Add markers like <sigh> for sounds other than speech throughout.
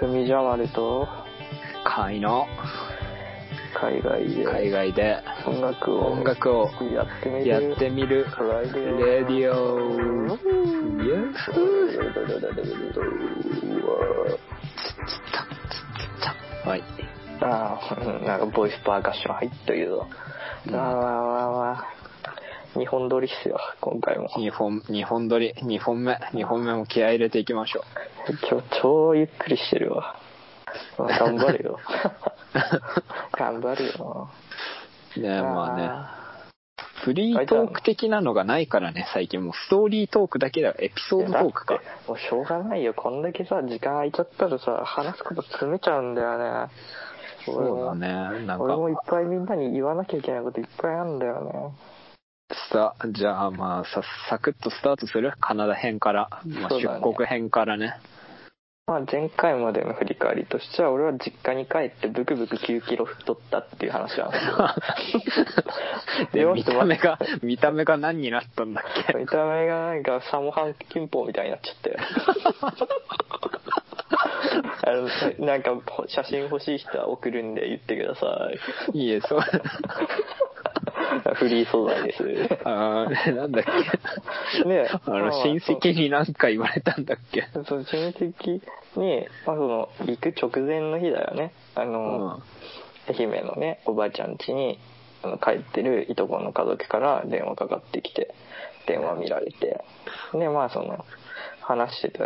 海じゃまると？会の。海外で。海外で。音楽を音楽をやってみる。やってみる。レディオ。イエスはい。ああ、なんかボイスパーカッション入っというぞ。うん。まあまあまあまあ。日本撮りっすよ、今回も。2本二本撮り2本目2本目も気合い入れていきましょ今日超ゆっくりしてるわ。まあ頑張るよ。頑張るよ。<laughs> うねまあねあフリートーク的なのがないからね最近もうストーリートークだけだエピソードトークかもうしょうがないよ。こんだけさ、時間空いちゃったらさ、話すこと詰めちゃうんだよね。そうだねなん俺もいっかぱいみんなに言わなきゃいけないこといっぱいあるんだよね。さじゃあまあさサクッとスタートする？カナダ編から、まあ、出国編からね。まあ前回までの振り返りとしては、俺は実家に帰ってブクブク9キロ太ったっていう話なんです <laughs> 見た目が見た目が何になったんだっけ？見た目がなんかサモハンキンポみたいになっちゃって。<laughs> あのなんか写真欲しい人は送るんで言ってください。いいえそう <laughs> フリー素材です。あーなんだっけ。ねあの親戚に何か言われたんだっけ。そう親戚に、まあ、その行く直前の日だよね。あうの、ん。愛媛のねおばあちゃん家にあの帰ってるいとこの家族から電話かかってきて電話見られて。でまあその話してて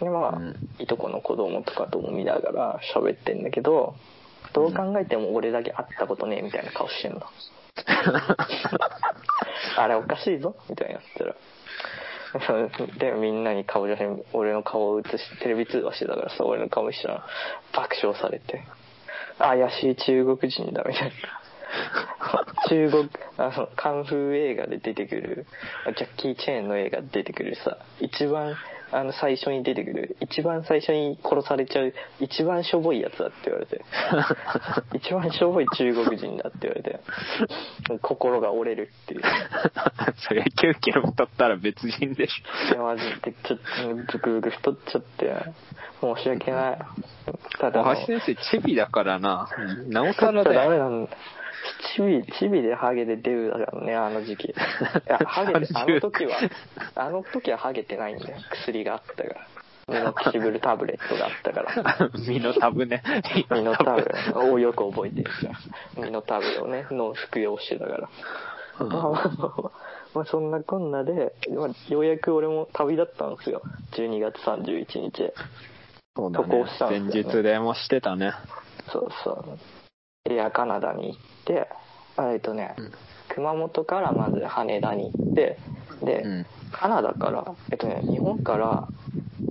でまあ、うん。いとこの子供とかとも見ながら喋ってんだけどどう考えても俺だけ会ったことねえみたいな顔してんの。<laughs> あれおかしいぞみたいになったら。<laughs> でみんなに顔写真俺の顔を写しテレビ通話してたからさ俺の顔見したら爆笑されて。怪しい中国人だみたいな。<laughs> 中国あのカンフー映画で出てくるジャッキー・チェーンの映画で出てくるさ一番あの最初に出てくる一番最初に殺されちゃう一番しょぼいやつだって言われて <laughs> 一番しょぼい中国人だって言われて心が折れるっていう。<laughs> それ9キロ太ったら別人でしいやマジでちょっとブクブク太っちゃって申し訳ない。たょだ大橋先生チビだからな。なおさらだよ。ダメなんだチビチビでハゲでデブだからねあの時期。<laughs> いやハゲてあの時はあの時はハゲてないんだよ。薬があったから。ミノキシブルタブレットがあったから。<laughs> 身のタブね。ミノタブ。レをよく覚えてる。じゃんミノタブレをねの服用してたから。うん。まあまあまあまあそんなこんなで、まあ、ようやく俺も旅立ったんですよ。12月31日。そうだね。渡航したん前ですよね。日でもしてたね。そうそうエアカナダに行ってえっとね、うん。熊本からまず羽田に行ってで、うん。カナダからえっとね日本から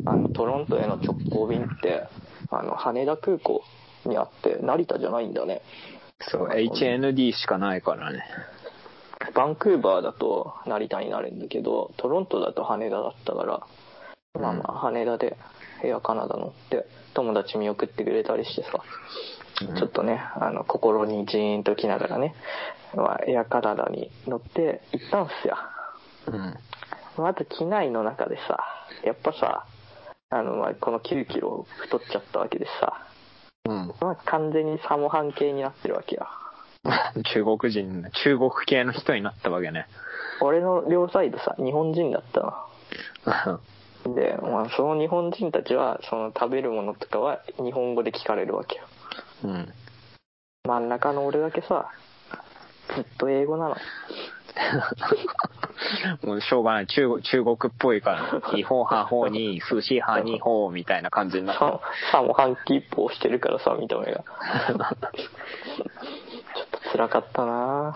あのトロントへの直行便ってあの羽田空港にあって成田じゃないんだね。そう HND しかないからね。バンクーバーだと成田になるんだけどトロントだと羽田だったからまあまあ羽田でエアカナダ乗って友達見送ってくれたりしてさちょっとねあの心にジーンときながらね、まあ、エアカナダに乗って行ったんすよ。うん。まず機内の中でさやっぱさあの、まあ、この9キロ太っちゃったわけでさ、うん。まあ、完全にサモハン系になってるわけよ。<laughs> 中国人中国系の人になったわけね。俺の両サイドさ日本人だったの。<laughs> で、まあ、その日本人たちはその食べるものとかは日本語で聞かれるわけようん。真ん中の俺だけさずっと英語なの。<laughs> もうしょうがない。中国中国っぽいから「イホーハホーに寿司ハニホー」みたいな感じになった。ささも半キップをしてるからさ見た目が。<laughs> ちょっと辛かったな。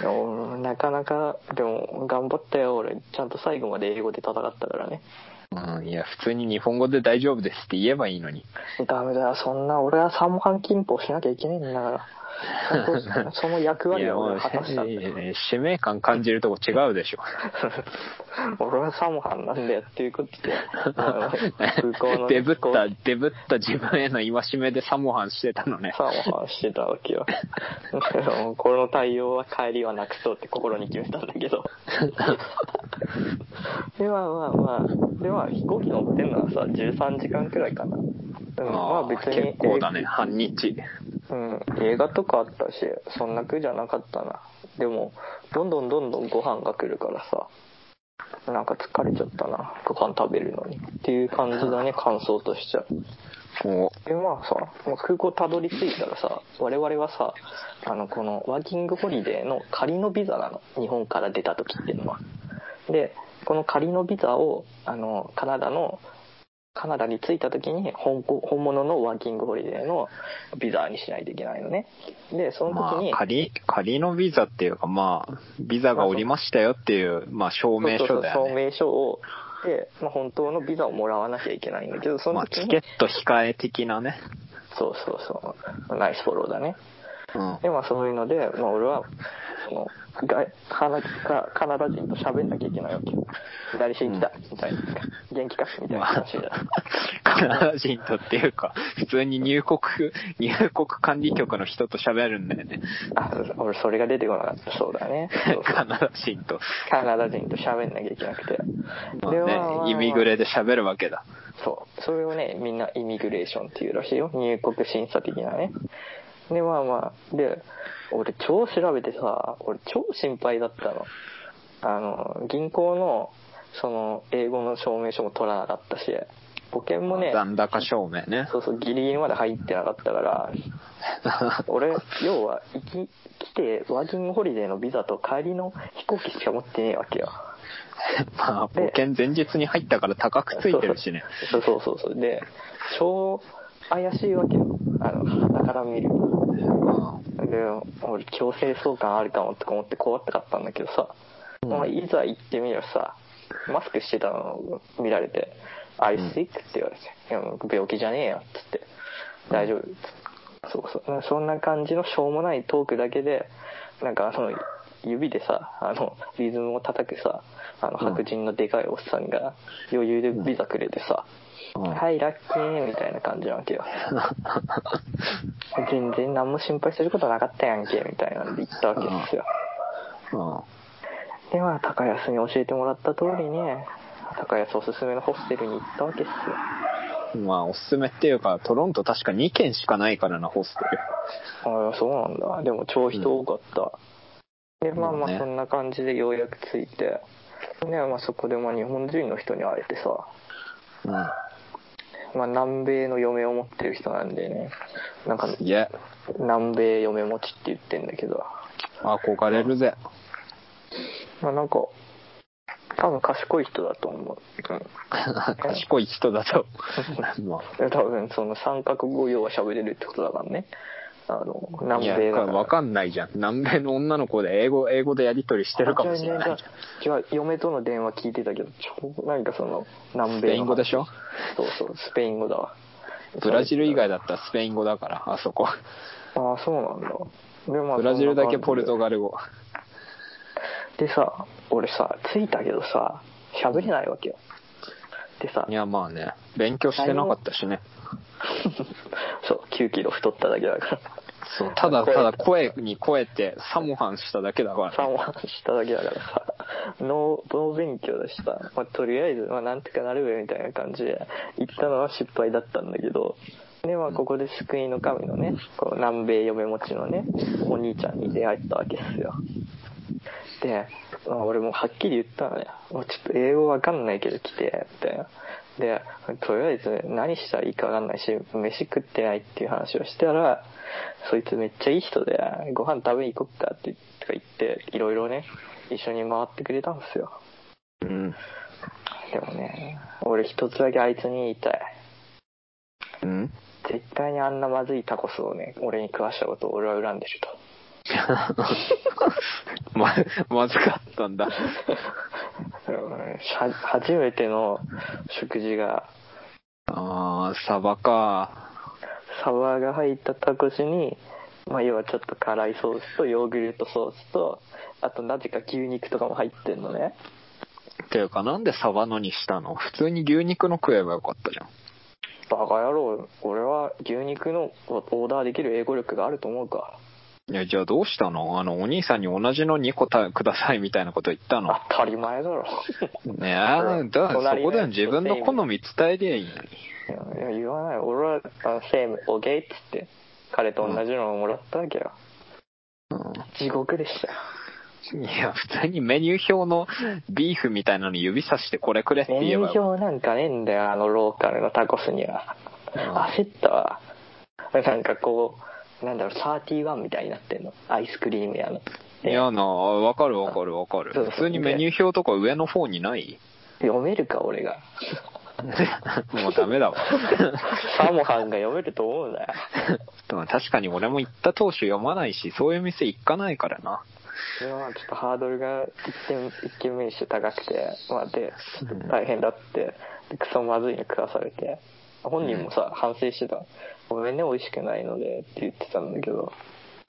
でもなかなかでも頑張ったよ。俺ちゃんと最後まで英語で戦ったからねうん、いや普通に日本語で大丈夫ですって言えばいいのに。ダメだよそんな俺は三半金法しなきゃいけないんだから。<laughs> その役い割を果たしたん使命感感じるとこ違うでしょ <laughs> 俺はサモハンなんだよっていうことで。<laughs> 空港のデブったデブった自分への戒めでサモハンしてたのね。サモハンしてたわけよ。この対応は帰りはなくそうって心に決めたんだけど。でまあまあまあ。でまあ飛行機乗ってんのはさ13時間くらいかな。うん、まあ別に。結構だね、半日。うん、映画とかあったし、そんな苦じゃなかったな。でも、どんどんどんどんご飯が来るからさ、なんか疲れちゃったな、ご飯食べるのに。っていう感じだね、<laughs> 感想としちゃ。おで、まあさ、空港たどり着いたらさ、我々はさ、あの、このワーキングホリデーの仮のビザなの。日本から出た時っていうのは。で、この仮のビザを、あの、カナダの、カナダに着いた時に本こ本物のワーキングホリデーのビザにしないといけないのね。で、そのま時に、あ、仮、仮のビザっていうか、まあ、ビザがおりましたよっていう、まあ、証明書だよね。そうそうそう証明書を、で、まあ、本当のビザをもらわなきゃいけないんだけど、そまあ、の時に、チケット控え的なね。そうそうそう、ナイスフォローだね。うん。で、まあそういうので、まあ俺は、その、がカナカカナダ人と喋んなきゃいけないわけよ。左しに来た、みたいな。元気かみたいなまあ話だ。、カナダ人とっていうか、普通に入国、<laughs> 入国管理局の人と喋るんだよね。あ、俺それが出てこなかった。そうだね。カナダ人と。カナダ人と喋んなきゃいけなくて。まあね、イミグレで喋るわけだ。そう。それをね、みんなイミグレーションっていうらしいよ。入国審査的なね。で、まあまあ、で、俺超調べてさ、俺超心配だったの。あの、銀行の、その、英語の証明書も取らなかったし、保険もね、残高証明ね。そうそう、ギリギリまで入ってなかったから、<laughs> 俺、要は、行き、来て、ワーキングホリデーのビザと帰りの飛行機しか持ってねえわけよ。<laughs> まあ、保険前日に入ったから高くついてるしね。そうそうそうそう。で、超怪しいわけよ。あの、旗から見る俺強制送還あるかもとか思って怖かったんだけどさ、うん。まあ、いざ行ってみればさ、マスクしてたのを見られて、Are you sick? って言われて、いや、病気じゃねえよ、っつって、大丈夫。っつって。そう。そう。そんな感じのしょうもないトークだけで、なんかあの、指でさ、あの、リズムを叩くさ、あの、うん白人のでかいおっさんが余裕でビザくれてさ、うんはい、ラッキーみたいな感じなわけよ。<laughs> 全然何も心配することなかったやんけ、みたいなんで言ったわけですよ。うんで、まあ、高安に教えてもらった通りに、高安おすすめのホステルに行ったわけですよ。まあ、おすすめっていうか、トロント確か2軒しかないからな、ホステル。ああ、そうなんだ。でも超人多かった。で、まあままあそんな感じでようやく着いて、で、まあそこでまあ日本人の人に会えてさ、うん。まあ南米の嫁を持ってる人なんでね、なんかいや、南米嫁持ちって言ってんだけど、憧れるぜ。まあなんか、多分賢い人だと思う。うん。賢い人だと。ま <laughs> 多分その三角語要は喋れるってことだからね。あの、南や、米だかかんないじゃん。南米の女の子で英語、英語でやりとりしてるかもしれないじゃん。違う、嫁との電話聞いてたけど、ちょなんかその、南米のスペイン語でしょ？そうそう、スペイン語だわ。ブラジル以外だったらスペイン語だから、あそこ。ああ、そうなんだ。で、まあブラジルだけポルトガガル語。ル。でさ、俺さ、着いたけどさ、喋れないわけよ。でさい、や、まあね、勉強してなかったしね。<laughs> そう、9キロ太っただけだから。そう、ただただ声に声ってサモハンしただけだから。サモンしただけだからさ、脳、脳勉強でした。まあ、とりあえず、まあ、なんとかなるべみたいな感じで、行ったのは失敗だったんだけど、で、まあ、ここで救いの神のね、こう南米嫁持ちのね、お兄ちゃんに出会えたわけですよ。で、まあ、俺もはっきり言ったのね、もうちょっと英語わかんないけど来て、みたいな。で、とりあえず何したらいいかわかんないし、飯食ってないっていう話をしたら、そいつめっちゃいい人で、ご飯食べに行こっかってとか言って、いろいろね、一緒に回ってくれたんですよ。うん。でもね、俺一つだけあいつに言いたい。うん？絶対にあんなまずいタコスをね、俺に食わしたことを俺は恨んでると。<laughs> ま、まずかったんだ。<laughs> 初めての食事が、あー、サバか。サバが入ったタコスに、まあ要はちょっと辛いソースとヨーグルトソースと、あとなぜか牛肉とかも入ってんのね。っていうか、なんでサバのにしたの？普通に牛肉の食えばよかったじゃん。バカ野郎、俺は牛肉のオーダーできる英語力があると思うか。いや、じゃあどうしたの？あの、お兄さんに同じの2個たくださいみたいなこと言ったの？当たり前だろ。ねえ、だからそこで自分の好み伝えりゃいいのに。いや言わない。俺はあのセームオゲイっつって彼と同じのをもらったわけよ、地獄でした。よいや、普通にメニュー表のビーフみたいなの指さしてこれくれってメニュー。表なんかねえんだよあのローカルのタコスには。うん。焦ったわ。なんかこうなんだろう31みたいになってんの。アイスクリームやの。いやな、わかるわかるわかる。普通にメニュー表とか上の方にない？読めるか俺が <laughs> もうダメだわ。サモハンが読めると思うんだよ <laughs> でも確かに俺も行った当初読まないし、そういう店行かないからな。でもまあちょっとハードルが一軒一軒目にして高くて、まあで、大変だって、でクソまずいの食わされて、本人もさ、反省してた。ごめんね、美味しくないのでって言ってたんだけど、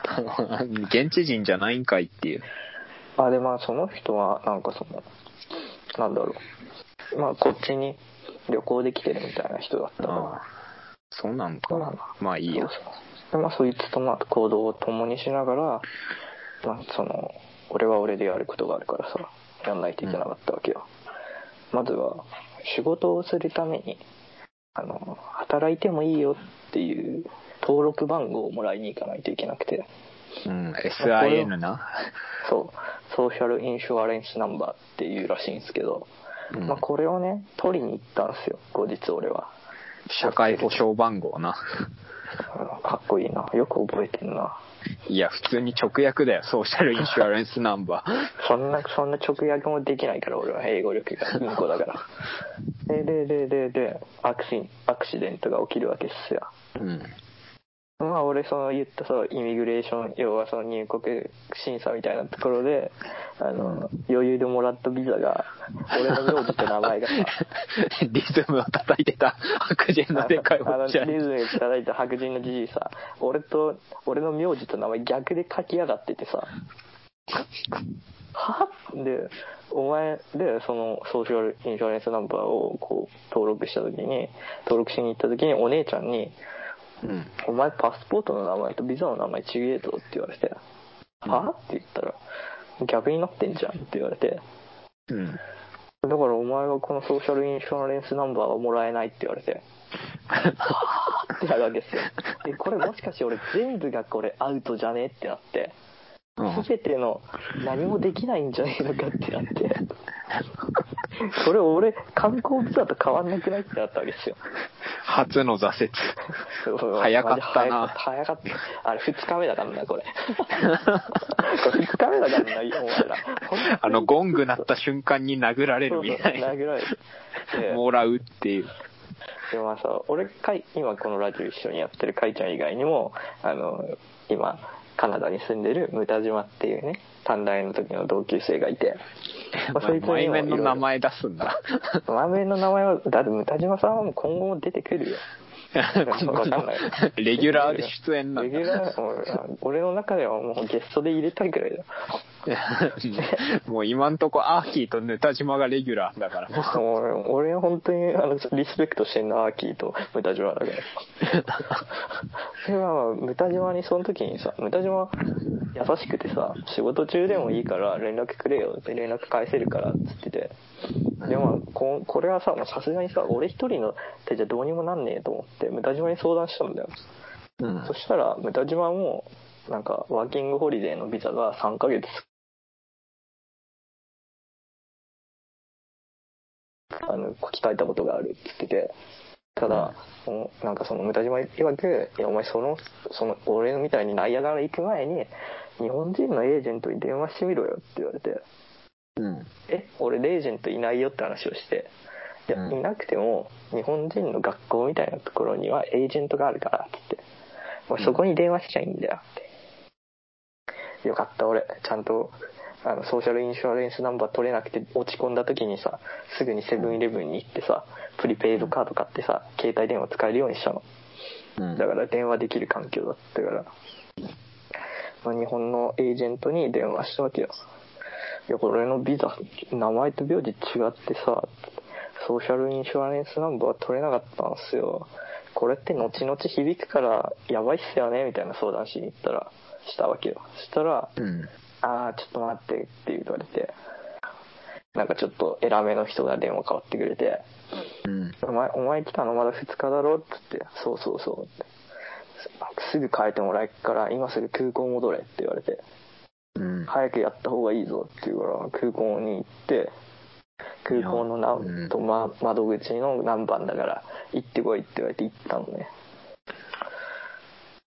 <laughs> 現地人じゃないんかいっていう。あ、でまあその人はなんかその、なんだろう、まあこっちに旅行できてるみたいな人だったから、ああそうなんかなんだ。まあいいやそう。そうでまあそいつとまあ行動を共にしながら、まあその、俺は俺でやることがあるからさ、やんないといけなかったわけよ。まずは、仕事をするために、あの、働いてもいいよっていう登録番号をもらいに行かないといけなくて、うん、SIN な。そう、 Social Insurance Number っていうらしいんですけど、うんまあこれをね、取りに行ったんですよ、後日俺は。社会保障番号な。うんかっこいいな。よく覚えてんな。いや、普通に直訳だよ。 Social Insurance Number。そんな、そんな直訳もできないから、俺は英語力がインコだから。<laughs> で、で、で、で、で、アクシアクシデントが起きるわけっすよ。うん。まあ、俺、その言った、そのイミグレーション、要はその入国審査みたいなところで、あの、余裕でもらったビザが、俺の名字と名前がさ、<laughs> リズムを叩いてた。白人のでかいおっちゃん。リズムで叩いた白人のじじいさ、俺と、俺の名字と名前逆で書きやがっててさ、は？で、お前で、その Social Insurance Number をこう登録した時に、登録しに行った時にお姉ちゃんに、うん。お前パスポートの名前とビザの名前違えぞって言われて、は？って言ったら、逆になってんじゃんって言われて、うん。だからお前はこの Social Insurance Number はもらえないって言われて、ってなるわけですよ。<laughs> で、これもしかして俺全部がこれアウトじゃね？ってなって、うん。すべての何もできないんじゃねえのかってなって、<laughs> それ俺観光ビザと変わんなくないってなったわけですよ。初の挫折。早かったな早かった。あれ2日目だからな、これ。<laughs> これ2日目だからな、お前ら。あの、ゴング鳴った瞬間に殴られるみたいな。そうそう殴られてもらうっていう。でもまあさ俺かい今このラジオ一緒にやってるかいちゃん以外にもあの今カナダに住んでるムタ島っていうね短大の時の同級生がいて、<laughs> まあそいつにもの名前出すんだ。前面の名前はだってムタ島さんはもう今後も出てくるよ <laughs> レギュラーで出演なんだ。レギュラー俺俺の中ではもうゲストで入れたいくらいだ <laughs> もう今んとこアーキーとヌタ島がレギュラーだからもう。俺は本当にあのリスペクトしてんのアーキーとムタ島だから <laughs> でまあまあムタ島にその時にさムタ島優しくてさ仕事中でもいいから連絡くれよって連絡返せるからっつっててでもまあここれはささすがにさ俺一人の手じゃどうにもなんねえと思ってムタ島に相談したんだよ。うん。そしたらムタ島もなんかワーキングホリデーのビザが3ヶ月あの鍛えたことがあるって言っててただ、もうなんかそのムタ島曰く「いやお前そのその俺みたいにナイアガラ行く前に日本人のエージェントに電話してみろよ」って言われてうん。「え俺エージェントいないよ」って話をして「いや、うん。いなくても日本人の学校みたいなところにはエージェントがあるから」って言って「もうそこに電話しちゃいいんだよ」って。よかった俺。ちゃんとあの Social Insurance Number 取れなくて落ち込んだ時にさすぐにセブンイレブンに行ってさプリペイドカード買ってさ携帯電話使えるようにしたの。うん。だから電話できる環境だったから、まあ、日本のエージェントに電話したわけよいやこれのビザ名前と名字違ってさ Social Insurance Number 取れなかったんすよこれって後々響くからやばいっすよねみたいな相談しに行ったらしたわけよそしたらうん。「ああちょっと待って」って言われてなんかちょっと偉めの人が電話変わってくれて、うん。お前、お前来たの？まだ2日だろ？って言って、そうそうそうって。すぐ帰ってもらえっから、今すぐ空港戻れって言われて、うん。早くやった方がいいぞって言うから、空港に行って、空港のな、うんとま、窓口の何番だから、行ってこいって言われて行ったのね。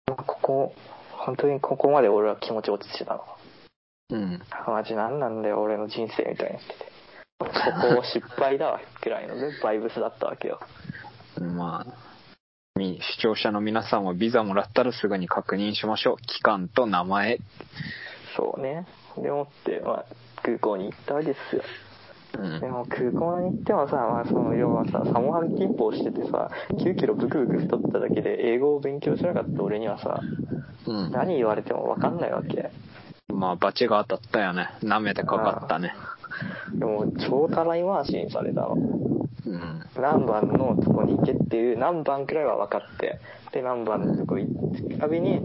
ここ、本当にここまで俺は気持ち落ちてたの。うん。マジ何なんだよ、俺の人生みたいになってて。ここ失敗だわ、<laughs> くらいのね、バイブスだったわけよ。まあ、み視聴者の皆さんはビザもらったらすぐに確認しましょう。期間と名前。そうね。でもって、まあ、空港に行ったわけですよ。うんで。も空港に行ってもさ、まあ、その要はさ、サモハンキンポをしててさ、9キロブクブク太っただけで英語を勉強しなかった俺にはさ、うん。何言われても分かんないわけ。まあ、バチが当たったよね。舐めてかかったね。でも、超たらい回しにされたの。うん。何番のとこに行けっていう何番くらいは分かって、で、何番のとこ行くたびに、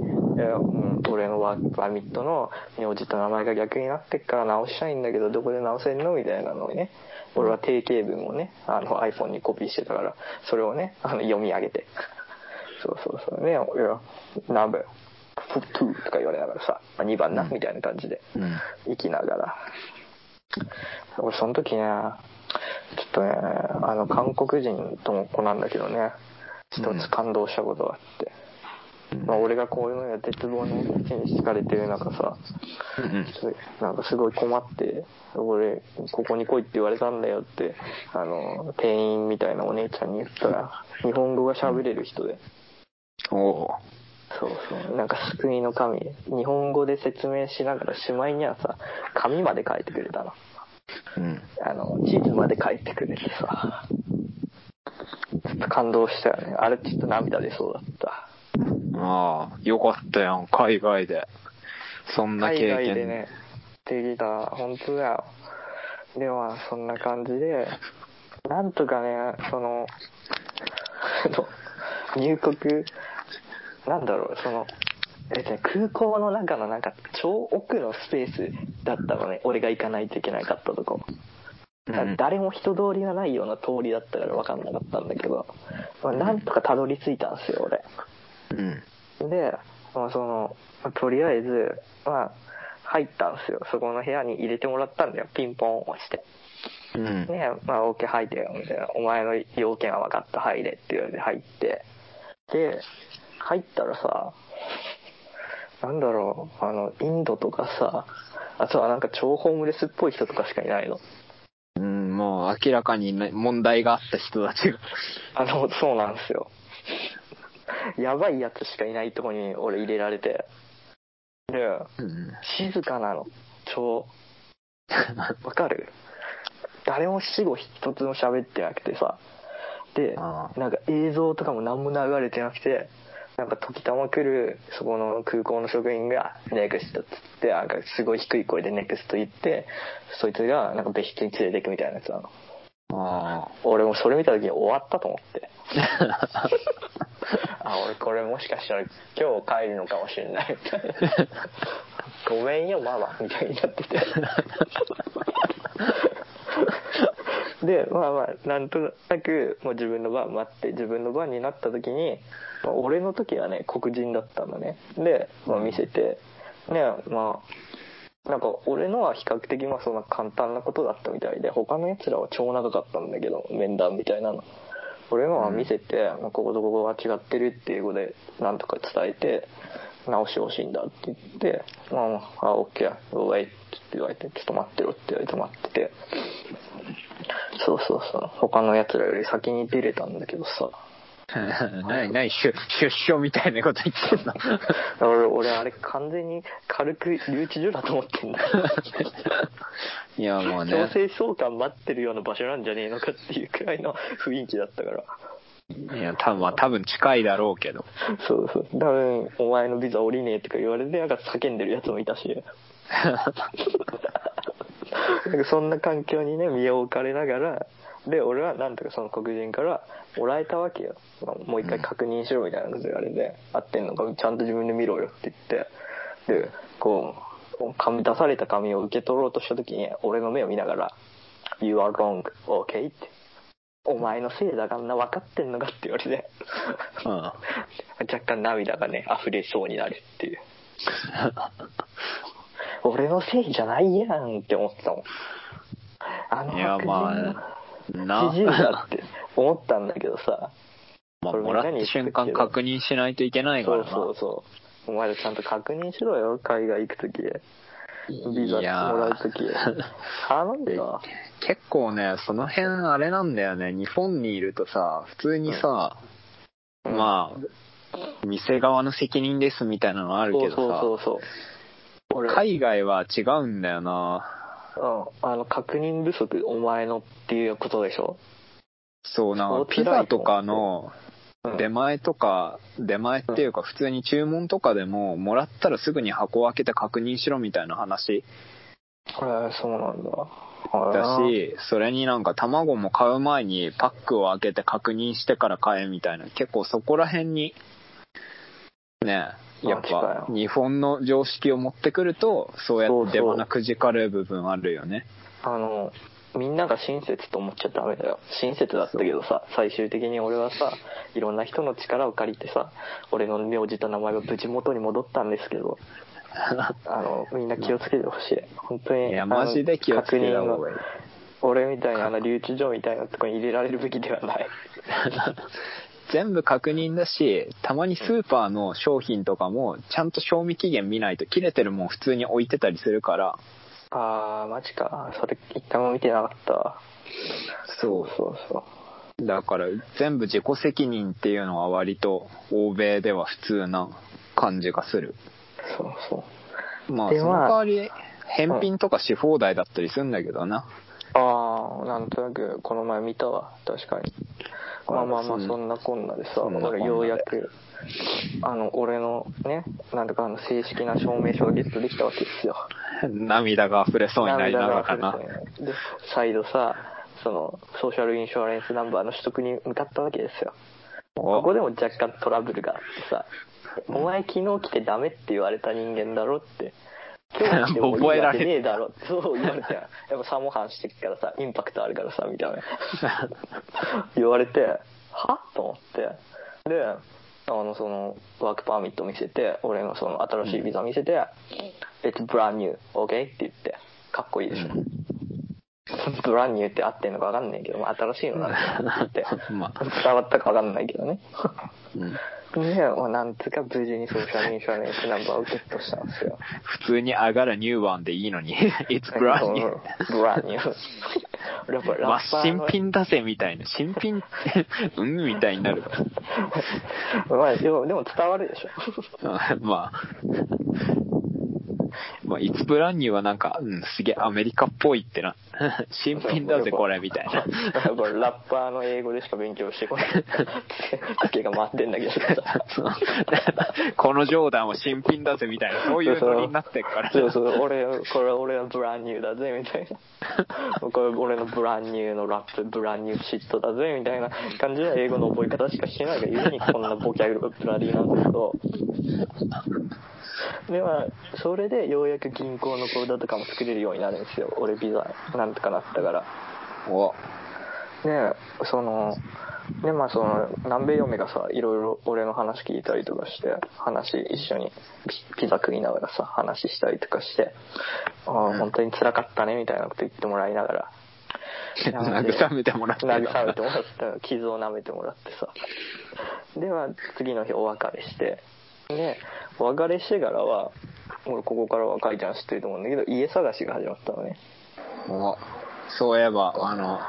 うん、俺のワークパーミットの名字と名前が逆になってっから直したいんだけど、どこで直せんのみたいなのをね、俺は定型文をね、あの iPhone にコピーしてたから、それをね、あの読み上げて。<laughs> そうそうそう。ね、いや、何番フットゥーとか言われながらさ、まあ、2番な、みたいな感じで、うん。行きながら。俺その時ね、ちょっとね、あの韓国人とも子なんだけどね、一つ感動したことがあって。まあ俺がこういうのや鉄棒の道に敷かれてる中さ、うん。なんかすごい困って、俺、ここに来いって言われたんだよって、あの、店員みたいなお姉ちゃんに言ったら、日本語が喋れる人で、おおそうそう、なんか救いの神、日本語で説明しながらしまいにはさ、紙まで書いてくれたの。うん。あの、地図まで書いてくれてさ、ちょっと感動したよね。あれちょっと涙出そうだった。ああ、よかったやん、海外で。そんな経験。海外でね、できた、本当だよ。でもまあそんな感じで、なんとかね、その、<laughs> 入国、なんだろう、その、えっとね、空港の中のなんか超奥のスペースだったのね、俺が行かないといけなかったとこ。うん誰も人通りがないような通りだったから分かんなかったんだけど、まあ、なんとかたどり着いたんですよ、俺。うん。で、まあ、その、とりあえず、まあ、入ったんですよ。そこの部屋に入れてもらったんだよ。ピンポン押して。うん。ねまあ、OK 入ってよ、みたいな。お前の要件は分かった、入れって言われて入って。で、入ったらさ、なんだろう、あの、インドとかさ、あとはなんか超ホームレスっぽい人とかしかいないの。うん、もう明らかにね問題があった人たちが。あの、そうなんですよ。<laughs> やばいやつしかいないとこに俺入れられて。で、うん。静かなの。超。<laughs> わかる？誰も死後一つも喋ってなくてさ。で、あなんか映像とかも何も流れてなくて、なんか時たま来るそこの空港の職員が NEXT っつって、なんかすごい低い声で NEXT 言って、そいつがなんか別室に連れてくみたいなやつなの。あ。俺もそれ見た時に終わったと思って。<laughs> あ、俺これもしかしたら今日帰るのかもしれないみたいな。<laughs> ごめんよ、ママ、みたいになってて。<laughs> で、まあまあ、なんとなく、もう自分の番待って、自分の番になった時に、まあ俺の時はね、黒人だったんだね。で、まあ見せて、ね、まあ、なんか俺のは比較的まあそんな簡単なことだったみたいで、他の奴らは超長かったんだけど、面談みたいなの。俺のは見せて、まあこことここが違ってるっていうことで、なんとか伝えて、直してほしいんだって言って、まあ、まあ、あ、オッケー、ウェイって言われて、ちょっと待ってろって言われて待ってて、そうそうそう、他の奴らより先に出れたんだけどさ、何何出出所みたいなこと言ってんの。俺、俺あれ完全に軽く留置所だと思ってんだ。<laughs> いやもう強ね制送還待ってるような場所なんじゃねえのかっていうくらいの雰囲気だったから。いや多分まあ多分近いだろうけどそうそう。多分、お前のビザ降りねえとか言われて、なんか叫んでるやつもいたし。なんかそんな環境にね、身を置かれながら、で、俺はなんとかその黒人からもらえたわけよ。もう一回確認しろみたいなこと言われて、合ってんのかちゃんと自分で見ろよって言って、で、こう、紙出された紙を受け取ろうとした時に、俺の目を見ながら、You are wrong, okay? って。お前のせいだからな、分かってんのかって言われて、うん。若干涙がね、溢れそうになるっていう。俺のせいじゃないやんって思ったもん。あのいや、白ま人のあ、な知、事だって思ったんだけどさ、まあ、もらった瞬間確認しないといけないからな。そうそうそう。お前らちゃんと確認しろよ、海外行くとき。ビザもらうとき。頼んでよ。結構ね、その辺あれなんだよね。日本にいるとさ、普通にさ、うんまあ、店側の責任ですみたいなのあるけどさ、そうそうそうそう。俺、海外は違うんだよな。うん、あの、確認不足、お前のっていうことでしょ？そうなピザとかのうん出前とか、出前っていうか普通に注文とかでも、もらったらすぐに箱を開けて確認しろみたいな話。これ、そうなんだ。だし、それになんか卵も買う前にパックを開けて確認してから買えみたいな、結構そこら辺に、ね、やっぱ日本の常識を持ってくると、そうやって出花くじかれる部分あるよね。あの、みんなが親切と思っちゃダメだよ。親切だったけどさ、最終的に俺はさ、いろんな人の力を借りてさ、俺の名字と名前が無事元に戻ったんですけど、<laughs> あの、みんな気をつけてほしい。本当に。いや、マジで気をつけた方がいい。俺みたいなあの留置所みたいなとこに入れられるべきではない。<laughs> 全部確認だし、たまにスーパーの商品とかも、ちゃんと賞味期限見ないと切れてるもん普通に置いてたりするから、あー、マジか。それ一回も見てなかったわ。そうそうそう。だから全部自己責任っていうのは割と欧米では普通な感じがする。そうそう。まあその代わり返品とかし放題だったりするんだけどな。ああ、なんとなくこの前見たわ、確かに。まあまあまあ、そんなこんなでさ、そんなこんなで俺ようやく、あの、俺のね、なんとかあの正式な証明書をゲットできたわけですよ。涙が溢れそうになりながらかな。で、再度さ、その、ソーシャルインシュアレンスナンバーの取得に向かったわけですよ。ここでも若干トラブルがあってさ、お前昨日来てダメって言われた人間だろって。<laughs> 今日来てもいいわけねえだろって、そう言われて、やっぱサモハンしてっからさ、インパクトあるからさ、みたいな。<laughs> 言われて、は？と思って。で、あの、その、ワークパーミット見せて、俺のその新しいビザ見せて、It's brand new, okay? って言って、かっこいいでしょ。ブランニューって合ってんのかわかんないけど、まあ、新しいのなんだって <laughs> まあ伝わったかわかんないけどね。うんで、まあ、なんつうか無事にソーシャルインシュアレンスナンバーをゲットしたんですよ。普通に上がるニューワンでいいのに、<laughs> It's brand new. ブランニュー。やっぱラまあ、ッパーの新品だぜみたいな。新品って、<laughs> うんみたいになるから。<laughs> まあ、でもでも伝わるでしょ。まあ、まあ、いつブランニューはなんか、うん、すげえアメリカっぽいってな。<laughs> 新品だぜ、これ、みたいな。ラッパーの英語でしか勉強してこない。<laughs> 時が回ってんだけどこのジョーダンは新品だぜ、みたいな。そういうノリになってっから。そうそう、俺、これ俺はブランニューだぜ、みたいな。これ俺のブランニューのラップ、ブランニューシットだぜ、みたいな感じの英語の覚え方しかしてないから、ゆえにこんなボキャブラリーなんだけど。で、まあ、それでようやく銀行の口座とかも作れるようになるんですよ。俺ビザ、なんとかなったから。おで、その、で、まあその、南米嫁がさ、いろいろ俺の話聞いたりとかして、話一緒にピピザ食いながらさ、話したりとかして、ああ、うん本当に辛かったね、みたいなこと言ってもらいながら、<laughs> 慰めてもらって慰めてもらった傷を舐めてもらってさ。で、まあ次の日お別れして、で、お別れしてからは、俺ここからはかいちゃん知ってると思うんだけど、家探しが始まったのね。おそういえば、あの、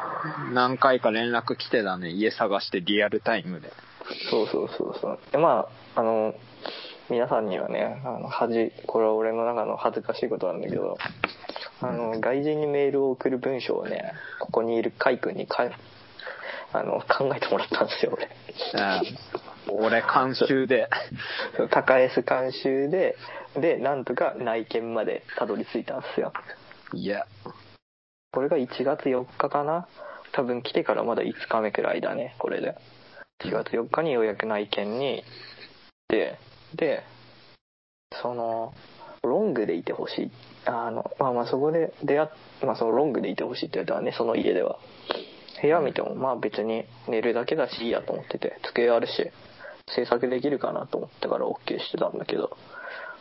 何回か連絡来てたね。家探してリアルタイムで。そうそうそうそう。で、まあ、あの、皆さんにはね、あの、恥、これは俺の中の恥ずかしいことなんだけど、あの、外人にメールを送る文章をね、ここにいるカイ君にかい、あの、考えてもらったんですよ、俺。うん俺、監修で。高 S 監修で、で、なんとか内見までたどり着いたんですよ。いや、これが1月4日かな？多分来てからまだ5日目くらいだね、これで。1月4日にようやく内見に行って、で、その、ロングでいてほしい。あのまあまあそこで出会っまあそのロングでいてほしいって言われたらねその家では。部屋見てもまあ別に寝るだけだしいいやと思ってて。机あるし制作できるかなと思ったから OK してたんだけど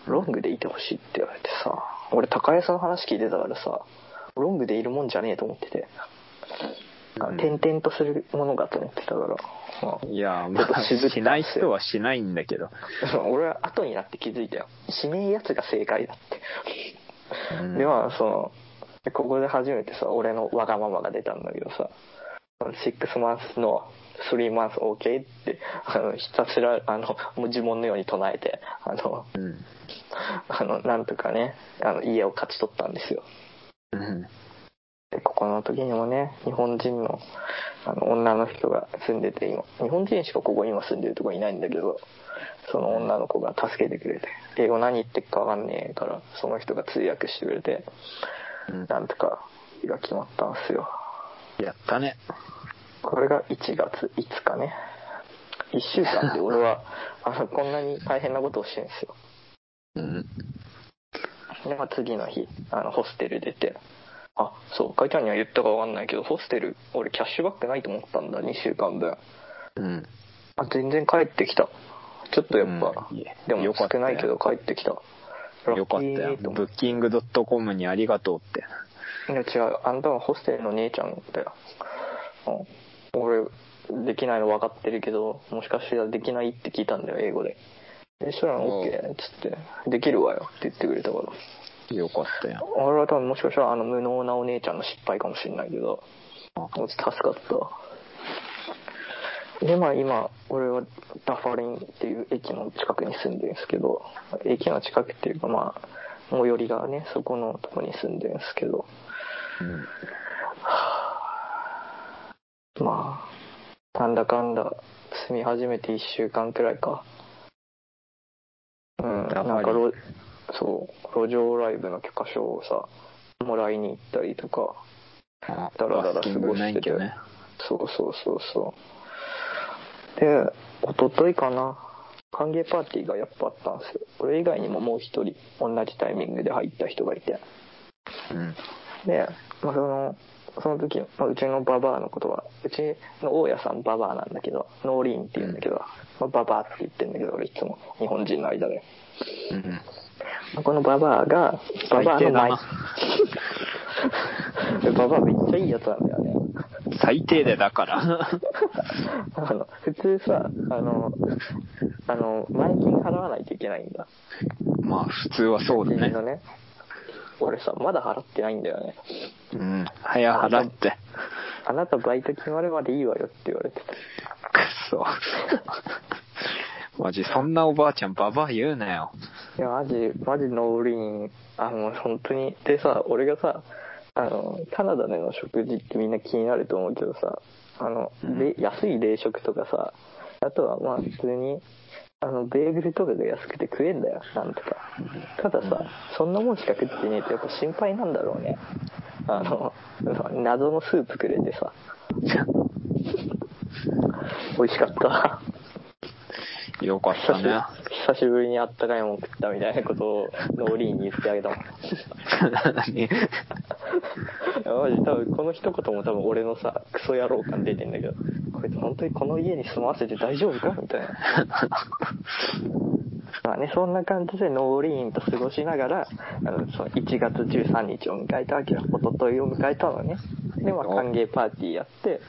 ロングでいてほしいって言われてさ俺高江さんの話聞いてたからさロングでいるもんじゃねえと思ってて。転々とするものかと思ってたから、まあいや、まあ、しない人はしないんだけど。俺は後になって気づいたよ。しねえやつが正解だって、うん。でまあそのここで初めてさ俺のわがままが出たんだけどさ6 months の3 months OK ってあのひたすらあのもう呪文のように唱えてあのうん。あのなんとかねあの家を勝ち取ったんですようん。でここの時にもね日本人のあの女の人が住んでて今日本人しかここ今住んでるとこいないんだけどその女の子が助けてくれて英語何言ってっか分かんねえからその人が通訳してくれてうんなんとか日が決まったんですよやったね。これが1月5日ね。1週間で俺は <laughs> あのこんなに大変なことをしてるんですよ。うん。で、まあ、次の日あのホステル出てあそうかいちゃんには言ったか分かんないけどホステル俺キャッシュバックないと思ったんだ2週間分。うん。あ全然帰ってきた。ちょっとやっぱ、うん。でも少ないけど帰ってきた。よかったよ。ブッキングドットコムにありがとうって。いや違う。あんたはホステルの姉ちゃんだよ、うん、俺できないの分かってるけどもしかしたらできないって聞いたんだよ英語で。でそしたら OK っつって。できるわよって言ってくれたから。よかったよ。俺は多分もしかしたらあの無能なお姉ちゃんの失敗かもしれないけど助かった。わでまあ今俺はダファリンっていう駅の近くに住んでるんですけど駅の近くっていうかまあ最寄りがねそこのとこに住んでるんですけど。うん。まあなんだかんだ住み始めて1週間くらいか。うんなんか路そう路上ライブの許可証をさもらいに行ったりとかあだらだらバスキング免許ね。そうそうそうそう。で一昨日かな歓迎パーティーがやっぱあったんですよ。俺以外にももう一人同じタイミングで入った人がいて。うん。で、まあ、そのその時、まあ、うちのババアのことはうちの大家さんババアなんだけどノーリーンって言うんだけど、まあ、ババアって言ってんだけど俺いつも日本人の間で。うん。まあこのババアがババアの前。<laughs> ババアめっちゃいいやつなんだよね。最低でだから。<laughs> あの普通さあのあの前金払わないといけないんだ。まあ普通はそうだね。ね俺さまだ払ってないんだよねうん。早払って。あなたバイト決まるまでいいわよって言われてたくそ。マジ、そんなおばあちゃんババア言うなよ。いやマジマジノーリーンあの本当にでさ俺がさあのカナダでの食事ってみんな気になると思うけどさあの、うんれ安い冷食とかさあとはまあ普通にあのベーグルとかが安くて食えんだよ。なんとか。たださそんなもんしか食ってねえとやっぱ心配なんだろうね。あの謎のスープくれてさ。<laughs> 美味しかったよかったね。久しぶりにあったかいもん食ったみたいなことをノーリーに言ってあげたもん。<laughs> 何？マジ多分この一言も多分俺のさクソ野郎感出てんだけどこいつ本当にこの家に住まわせて大丈夫かみたいな。<laughs> まあねそんな感じでノーリーンと過ごしながらあのその1月13日を迎えたわけよ。一昨日を迎えたのね。でまあ歓迎パーティーやって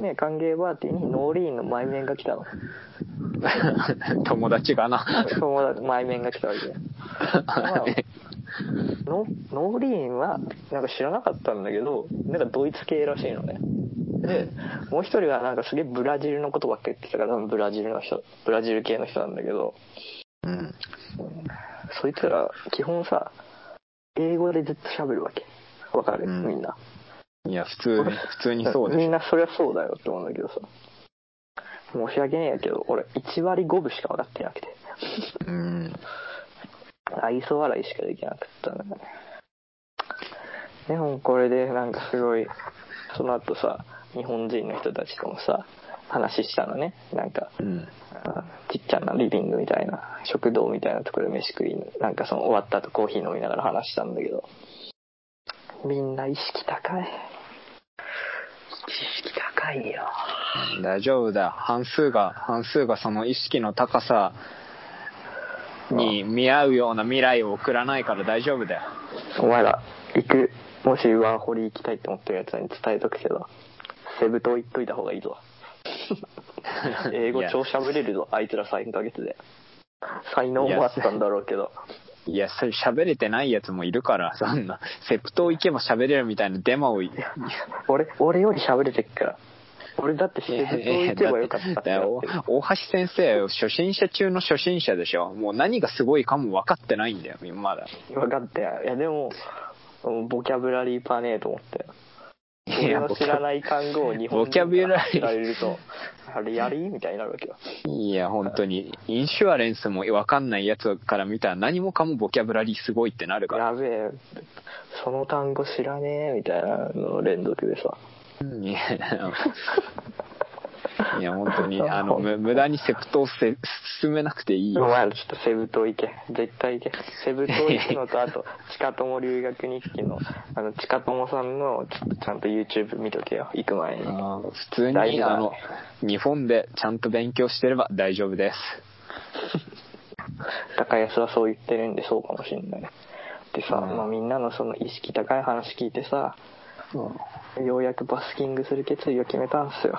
ね歓迎パーティーにノーリーンの前面が来たの <laughs> 友達がな。友達前面が来たわけ <laughs> よノノーリーンはなんか知らなかったんだけどなんかドイツ系らしいのねでもう一人はなんかすげえブラジルのことばっか言ってたから多分ブラジルの人ブラジル系の人なんだけどうん。そいつら基本さ英語でずっと喋るわけわかる、うんみんな。いや、普通に、普通にそうでしょ。みんなそりゃそうだよって思うんだけどさ。申し訳ねえけど、俺1割5分しか分かってなくて。うん。愛想笑いしかできなかったんだね。でもこれでなんかすごい、その後さ、日本人の人たちともさ、話したのねなんかうん。あちっちゃなリビングみたいな食堂みたいなところで飯食いなんかその終わった後コーヒー飲みながら話したんだけどみんな意識高い意識高いよ大丈夫だ。よ。半数が、半数がその意識の高さに見合うような未来を送らないから大丈夫だよ。お前ら行く。もしワーホリ行きたいって思ってるやつに伝えとくけどセブ島行っといた方がいいぞ。<laughs> 英語超喋れるぞあいつら3ヶ月で。才能もあったんだろうけど。いや、それ喋れてないやつもいるから、そんな、セプト行けば喋れるみたいなデマを、い俺俺より喋れてっから俺だってセブ島行けばよかったっ <laughs> 大橋先生、初心者中の初心者でしょ。もう何がすごいかも分かってないんだよ、まだ。分かっていやでもうんボキャブラリーパネーと思ってい俺やの知らない単語を日本ボキャブラリー人から知られるとあれやりみたいになるわけよいや、本当に、インシュアレンスも分かんないやつから見たら何もかもボキャブラリーすごいってなるから。やべえその単語知らねえみたいなの連続でさいや、<laughs> いや本当に、あの、む無駄にセプトをせ進めなくていい。よ。お前らちょっとセブ島行け。絶対行け。セブ島行くのとあと近友留学日記のあの近友さんのちょっとちゃんと YouTube 見とけよ。行く前に。あー普通に、大事だあの、日本でちゃんと勉強してれば大丈夫です。<laughs> 高安はそう言ってるんでそうかもしんない。でさ、うん。まあ、みんなのその意識高い話聞いてさようやくバスキングする決意を決めたんすよ。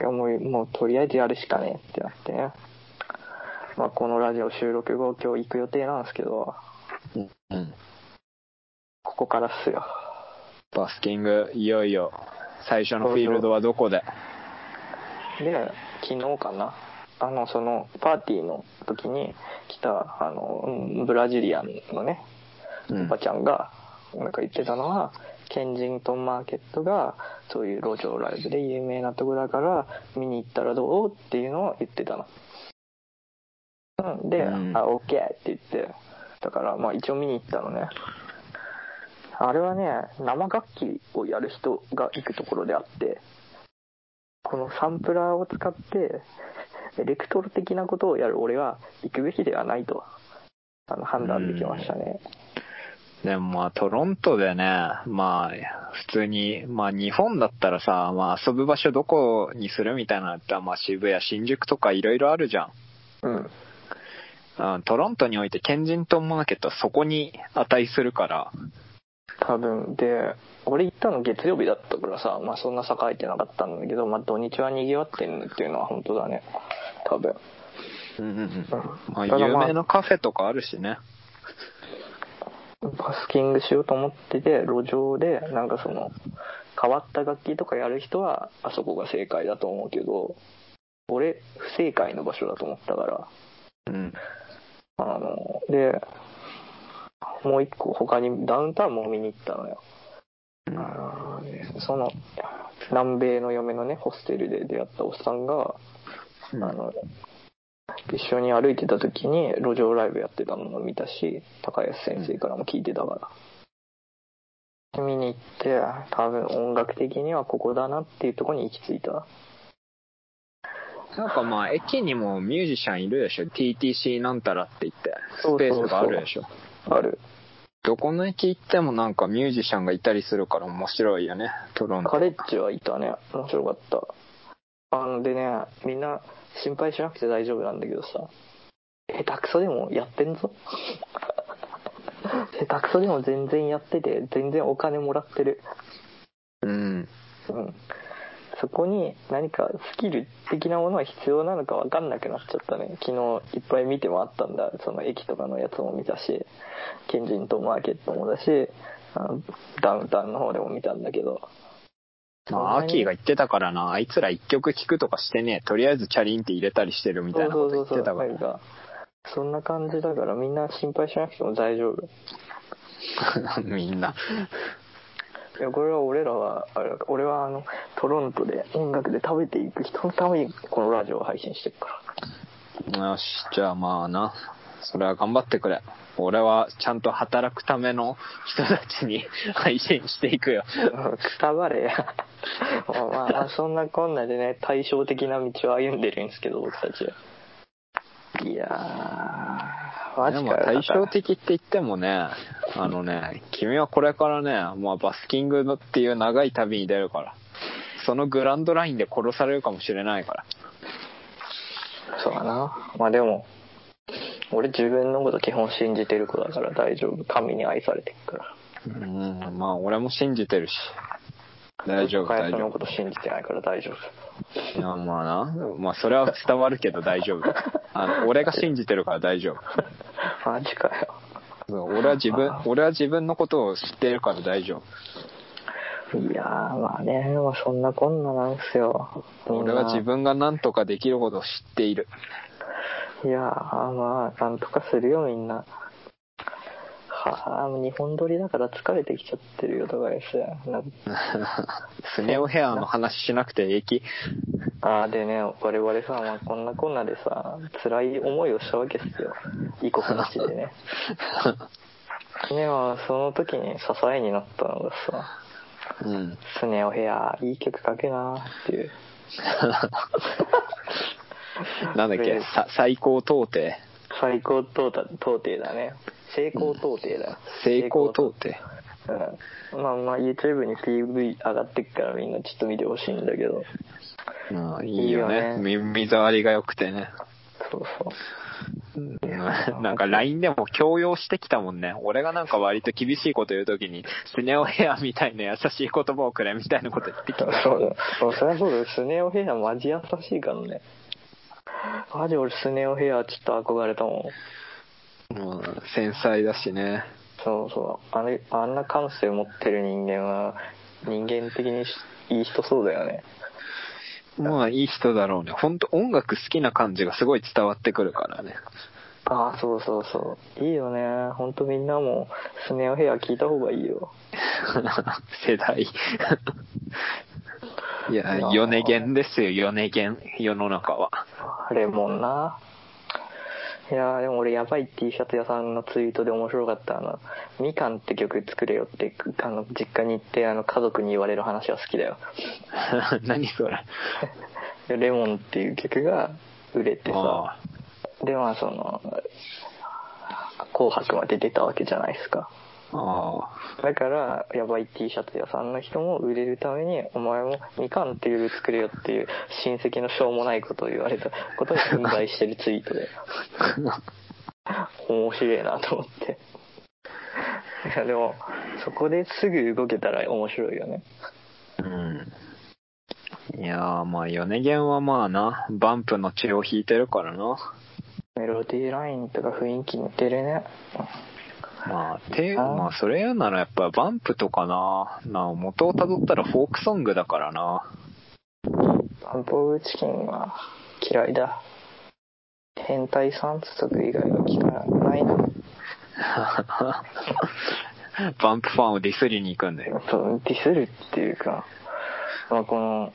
いやもうもうとりあえずやるしかねえってなって。ねまあこのラジオ収録後今日行く予定なんですけど。うん。うん。ここからっすよ。バスキング、いよいよ、最初のフィールドはどこで？で昨日かな。あのそのパーティーの時に来たあのうんブラジリアンのねうん。おばちゃんがなんか言ってたのはケンジントンマーケットがそういう路上ライブで有名なとこだから見に行ったらどう？っていうのを言ってたの。うん、で、うんあ、OK って言って、だからまあ一応見に行ったのね。あれはね、生楽器をやる人が行くところであって、このサンプラーを使って、エレクトロ的なことをやる俺は行くべきではないと、あの判断できましたね。でもまあトロントでね、まあ普通に、まあ日本だったらさ、まあ遊ぶ場所どこにするみたいなのだったらまあ渋谷、新宿とかいろいろあるじゃん。うん。うん、トロントにおいてケンジントンマーケットはそこに値するから、多分で俺行ったの月曜日だったからさまあそんな栄えてなかったんだけどまあ土日は賑わってるっていうのは本当だね多分うんうんうん。まあ有名なカフェとかあるしね。バスキングしようと思ってて路上でなんかその変わった楽器とかやる人はあそこが正解だと思うけど俺不正解の場所だと思ったから。うん。あのでもう一個他にダウンタウンも見に行ったのよ。うん。あのねその南米の嫁のねホステルで出会ったおっさんがうん。あの一緒に歩いてた時に路上ライブやってたのも見たし高安先生からも聞いてたから、見に行って多分音楽的にはここだなっていうところに行き着いた。なんかまあ駅にもミュージシャンいるでしょ ?TTC なんたらって言って、スペースがあるでしょ。ある。どこの駅行ってもなんかミュージシャンがいたりするから面白いよね、トロント。カレッジはいたね。面白かった。あのでねみんな心配しなくて大丈夫なんだけどさ。下手くそでもやってんぞ。<laughs> 下手くそでも全然やってて全然お金もらってる。うん。うん。そこに何かスキル的なものは必要なのか分かんなくなっちゃったね。昨日いっぱい見て回ったんだ。その駅とかのやつも見たし。ケンジントンマーケットもだしダウンタウンの方でも見たんだけどまあ、アーキーが言ってたからな、あいつら一曲聴くとかしてね、とりあえずチャリンって入れたりしてるみたいなこと言ってたから。なんかそんな感じだからみんな心配しなくても大丈夫。<laughs> みんな。いやこれは俺らはあれだ俺はあのトロントで音楽で食べていく人のためにこのラジオを配信してるから。よし、じゃあまあな、それは頑張ってくれ。俺はちゃんと働くための人たちに <laughs> 配信していくよ。くたばれや。まあまあ、そんなこんなでね、対照的な道を歩んでるんですけど、僕たちは。いやー、マでもジかよ。対照的って言ってもね、あのね、君はこれからね、まあバスキングのっていう長い旅に出るから、そのグランドラインで殺されるかもしれないから。そうだな。まあでも、俺自分のこと基本信じてる子だから大丈夫。神に愛されてるから。うん、まあ俺も信じてるし。大丈夫、大丈夫。そのこと信じてないから大丈夫。いや、まあな。まあそれは伝わるけど大丈夫。あの、俺が信じてるから大丈夫。マジかよ。俺は自分、俺は自分のことを知ってるから大丈夫。いやー、まあね、まあそんなこんななんすよ。俺は自分が何とかできることを知っている。いやー、まあ、なんとかするよ、みんな。はあ、日本撮りだから疲れてきちゃってるよ、とかですなスネ夫ヘアの話しなくて平気。あーでね、我々さ、まあ、こんなこんなでさ、辛い思いをしたわけですよ。異国なしでね。でも、その時に支えになったのがさ、うん。スネ夫ヘア、いい曲書けなーっていう。<laughs> <laughs> なんだっけ、さ最高到底。最高到底だね。成功到底だよ。成功到底。うん。まあまあ YouTube に PV 上がってっからみんなちょっと見てほしいんだけど。うん、いいよね。ねみ水割りが良くてね。そうそう。うんなんか LINE でも強要してきたもんね。俺がなんか割と厳しいこと言うときに、スネ夫ヘアみたいな優しい言葉をくれみたいなこと言ってきた。そうだ。そうそりゃそうだよ。スネ夫ヘアマジ優しいからね。マジ俺スネ夫ヘアちょっと憧れたもん。うん、繊細だしね。そうそう。あれ、あんな感性持ってる人間は、人間的にしいい人そうだよね。まあいい人だろうね。ほんと音楽好きな感じがすごい伝わってくるからね。ああ、そうそうそう。いいよね。ほんとみんなも、スネ夫ヘア聞いた方がいいよ。<laughs> 世代。<laughs> いや、米源ですよ、米源、世の中は。レモンな。いやーでも俺やばい T シャツ屋さんのツイートで面白かった。あの「みかんって曲作れよ」ってあの実家に行ってあの家族に言われる話は好きだよ。<laughs> 何それ？で <laughs> レモンっていう曲が売れてさ。あでまあその「紅白」まで出たわけじゃないですかあ。あだからやばい T シャツ屋さんの人も売れるためにお前もみかんっていう作れよっていう親戚のしょうもないことを言われたことに憤慨してるツイートで <laughs> 面白いなと思っていやでもそこですぐ動けたら面白いよねあ。うん。いやー、まあ、米源はまあな、バンプの血を引いてるからな。メロディーラインとか雰囲気似てるねまあ、て、あまあ、それ言うならやっぱバンプとかな。なあ元をたどったらフォークソングだからな。バンプオブチキンは嫌いだ変態三足以外は聞かないなバンプファンをディスりに行くんだよ。そうディスるっていうか、まあ、この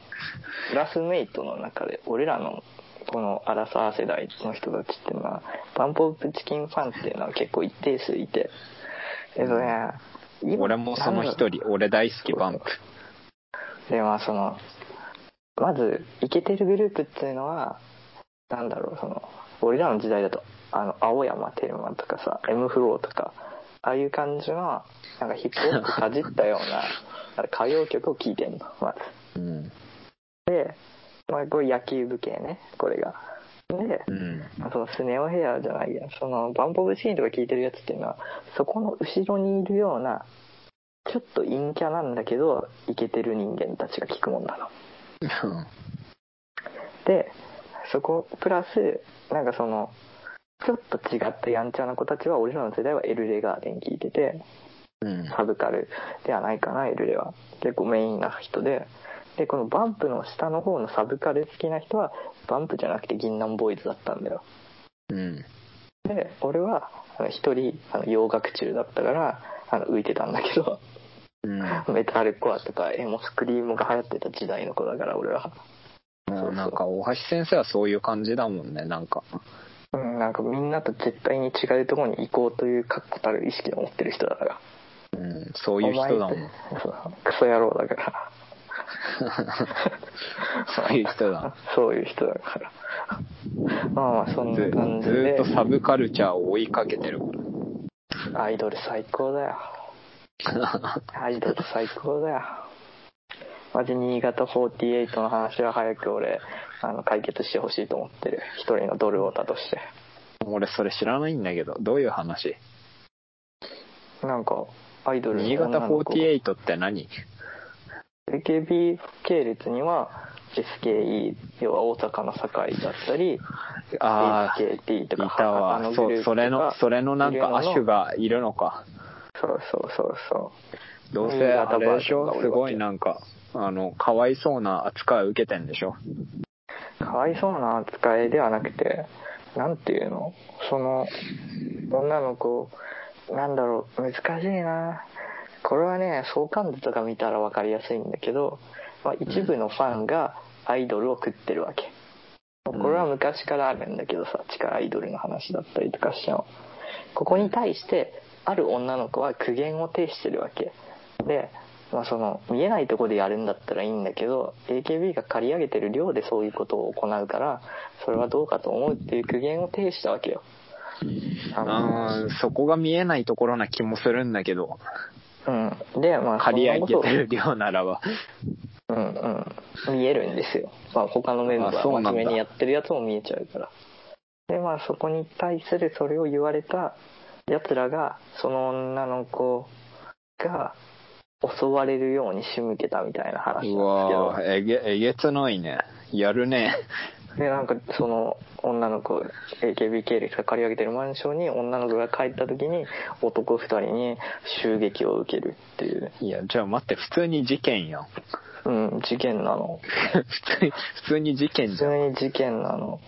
クラスメイトの中で俺らのこのアラサー世代の人たちっていうのはバンプオブチキンファンっていうのは結構一定数いてえっとね今俺もその一人、俺大好きバンプ。でまあそのまずイケてるグループっていうのはなんだろうその俺らの時代だとあの青山テルマとかさ M フローとかああいう感じのなんかヒップホップかじったような <laughs> 歌謡曲を聴いてんのまずうん。で、まあ、これ野球部系ねこれが。でうん。まあそのスネオヘアじゃないやそのバンポブチキンとか聴いてるやつっていうのはそこの後ろにいるようなちょっと陰キャなんだけどイケてる人間たちが聴くもんなの。でそこプラスなんかそのちょっと違ったやんちゃな子たちは俺らの世代はエルレガーデン聞いててうん。サブカルではないかなエルレは。結構メインな人ででこのバンプの下の方のサブカル好きな人はバンプじゃなくて銀杏ボーイズだったんだようん。で俺は一人あの洋楽中だったからあの浮いてたんだけどうん。<laughs> メタルコアとかエモスクリームが流行ってた時代の子だから俺はもうなんか、大橋先生はそういう感じだもんね、なんか。うんなんかみんなと絶対に違うところに行こうという確固たる意識を持ってる人だから。うん、そういう人だもん。クソ野郎だから。<laughs> そういう人だ。そういう人だから。まあまあ、そんずな感じずでーっと、サブカルチャーを追いかけてるかアイドル最高だよ。ら。アイドル最高だよ。マジ新潟48の話は早く俺、あの、解決してほしいと思ってる。一人のドルオタとして。俺それ知らないんだけど、どういう話？なんか、アイドルの新潟女の子48って何？AKB 系列には SKE 要は大阪の堺だったりああ、HKT とかいたわ。あの。グループそそれの、それのなんか亜種がいるのか。そうそうそうそどうせあれでしょ？すごいなんか、あの、かわいそうな扱いを受けてんでしょ？うかわいそうな扱いではなくてなんていうの？その女の子なんだろう？難しいなこれはね相関図とか見たら分かりやすいんだけど、まあ、一部のファンがアイドルを食ってるわけ。これは昔からあるんだけどさ地下アイドルの話だったりとかしても。ここに対してある女の子は苦言を呈してるわけ。で、まあ、その見えないとこでやるんだったらいいんだけど AKB が借り上げてる量でそういうことを行うからそれはどうかと思うっていう苦言を呈したわけよ。あそこが見えないところな気もするんだけど、うんでまあ借り上げそんなことてる量ならば。うんうん見えるんですよ、まあ、他のメンバあそうなんだー真面目にやってるやつも見えちゃうからでまあそこに対するそれを言われたやつらがその女の子が襲われるように仕向けたみたいな話なんですけうどわーえげ、えげつないね。やるね。でなんかその女の子 AKB 系列が借り上げてるマンションに女の子が帰った時に男2人に襲撃を受けるっていういや、じゃあ待って、普通に事件やん。うん事件なの <laughs> 普通に、普通に事件普じゃ通に事件なの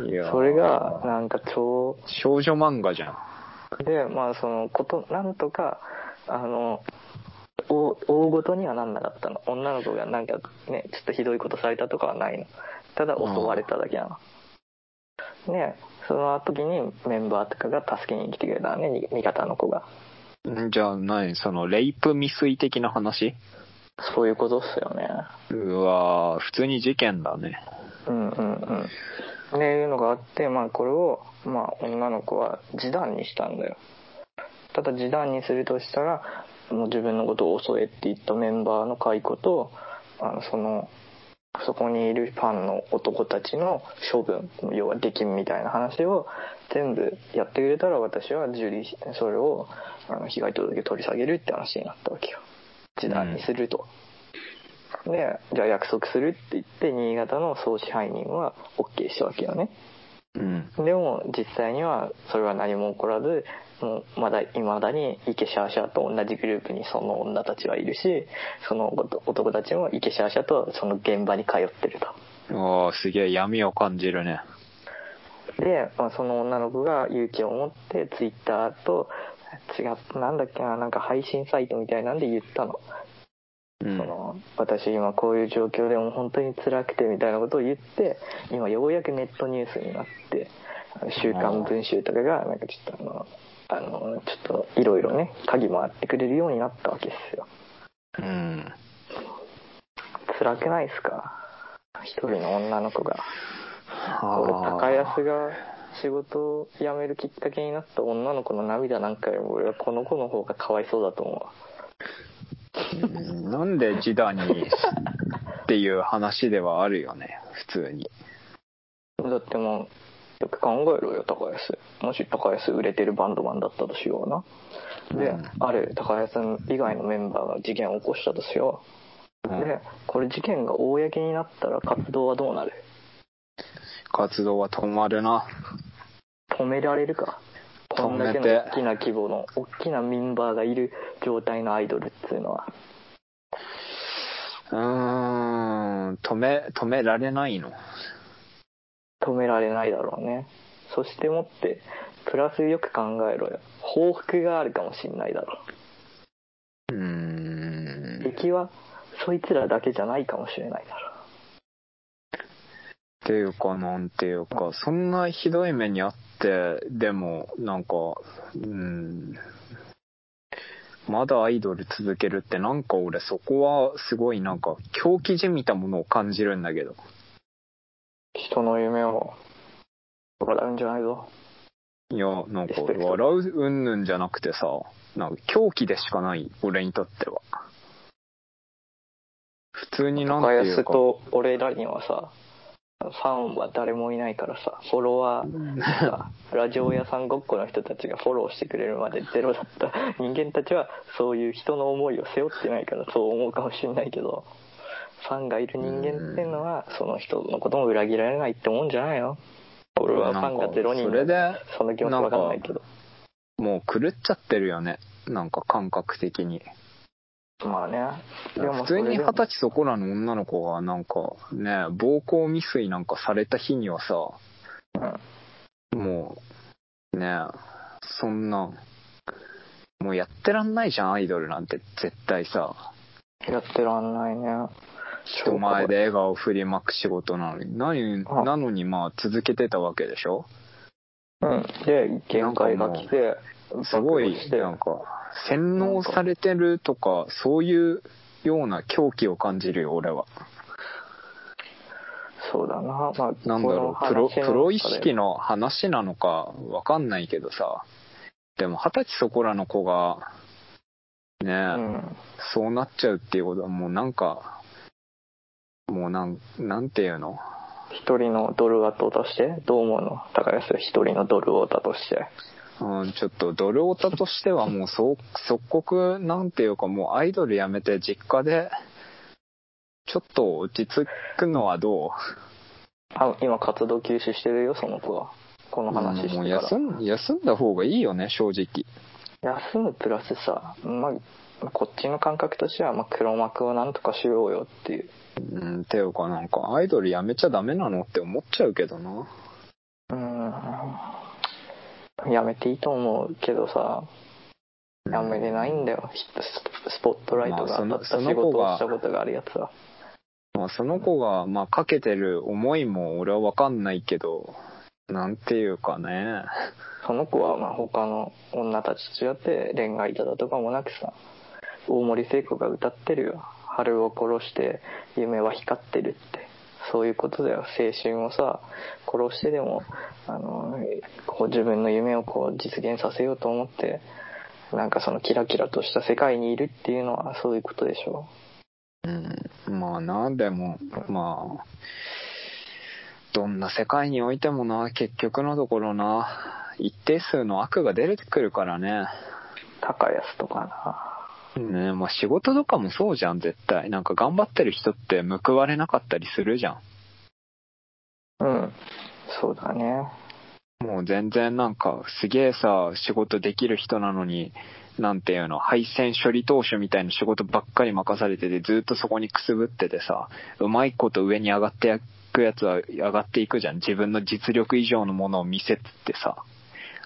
ん。いやーそれがなんか超少女漫画じゃん。でまあそのことなんとかあの大大ごとにはなんなかったの女の子がなんかねちょっとひどいことされたとかはないのただ襲われただけな。の、でその時にメンバーとかが助けに来てくれたのねに味方の子が。んじゃあ何その、レイプ未遂的な話？そういうことっすよね。うわー普通に事件だね。うんうんうん。っていうのがあってまあこれをまあ女の子は示談にしたんだよ。ただ示談にするとしたらもう自分のことを襲えって言ったメンバーの解雇とあのそのそこにいるファンの男たちの処分要は出禁みたいな話を全部やってくれたら私は受理しそれをあの被害届取り下げるって話になったわけよ。示談にすると、でじゃあ約束するって言って新潟の総支配人は OK したわけよねうん。でも実際にはそれは何も起こらずもうまだいまだにイケシャーシャーと同じグループにその女たちはいるしその男たちもイケシャーシャーとその現場に通ってるとああ、すげえ闇を感じるね。で、まあ、その女の子が勇気を持ってツイッターと違ったなんだっけななんか配信サイトみたいなんで言ったの,、うん。そ。の私今こういう状況でも本当に辛くてみたいなことを言って今ようやくネットニュースになって週刊文春とかがなんかちょっとあのあのちょっといろいろね鍵回ってくれるようになったわけですよ。うん。辛くないですか？一人の女の子が。あ。俺ー高安が仕事を辞めるきっかけになった女の子の涙なんかよりも俺はこの子の方がかわいそうだと思うんなんで示談にっていう話ではあるよね、普通に。うだってもうよく考えろよ高安。もし高安売れてるバンドマンだったとしような。で、うん。ある高安以外のメンバーが事件を起こしたとしよう、うん。でこれ事件が公になったら活動はどうなる？活動は止まるな。止められるかこんだけの大きな規模の大きなメンバーがいる状態のアイドルっていうのは。うーん、止め、止められないの？止められないだろうね。そしてもってプラスよく考えろよ。報復があるかもしんないだろう。ーん。敵はそいつらだけじゃないかもしれないだろていうかなんていうかそんなひどい目にあってでもなんかうん。まだアイドル続けるってなんか俺そこはすごいなんか狂気じみたものを感じるんだけど。人の夢を笑うんじゃないぞ。いやなんか笑ううんぬんじゃなくてさなんか狂気でしかない俺にとっては。普通になん高ていうか。安と俺らにはさ、ファンは誰もいないからさ、フォロワーさ、ラジオ屋さんごっこの人たちがフォローしてくれるまでゼロだった。人間たちはそういう人の思いを背負ってないからそう思うかもしれないけど、ファンがいる人間っていうのはその人のことも裏切られないって思うんじゃないの？俺はファンがゼロ人それでその気持ちわかんないけど。もう狂っちゃってるよね。なんか感覚的にまあね。でも普通に二十歳そこらの女の子がなんかね暴行未遂なんかされた日にはさもうねそんなもうやってらんないじゃんアイドルなんて。絶対さ。やってらんないね。人前で笑顔振りまく仕事なのに。何あ。なのにまあ続けてたわけでしょ？うん。で、限界が来て、すごいなんか洗脳されてるとかそういうような狂気を感じるよ俺はそうだな。まあ、なんだろうプロプロ意識の話なのかわかんないけどさでも二十歳そこらの子がね、うん。そうなっちゃうっていうことはもうなんかもうなんなんていうの？一人のドルオタとして、どう思うの？高安一人のドルオタとして。うん、ちょっとドルオタとしてはもう <laughs> 即刻なんていうかもうアイドルやめて実家でちょっと落ち着くのはどう？あ今活動休止してるよ、その子は。この話してもうから。休ん休んだ方がいいよね正直休むプラスさ、まあ、こっちの感覚としては、まあ、黒幕をなんとかしようよっていう。うんていうかなんかアイドルやめちゃダメなのって思っちゃうけどなうん。やめていいと思うけどさ、やめれないんだよ。ススポットライトが当たった仕事をしたことがあるやつは。まあ、その子が、まあ、かけてる思いも俺は分かんないけどなんていうかねその子はまあ他の女たちと違って恋愛だとかもなくさ大森聖子が歌ってるよ春を殺して夢は光ってるってそういうことだよ。青春をさ殺してでもあのこう自分の夢をこう実現させようと思ってなんかそのキラキラとした世界にいるっていうのはそういうことでしょう。ん。まあなでもまあどんな世界においてもな結局のところな一定数の悪が出てくるからね。高安とかねまあ仕事とかもそうじゃん絶対。なんか頑張ってる人って報われなかったりするじゃん。なうん。そうだね。もう全然なんかすげえさ仕事できる人なのになんていうの配線処理投手みたいな仕事ばっかり任されててずっとそこにくすぶっててさうまいこと上に上がっていくやつは上がっていくじゃん。自分の実力以上のものを見せつってさ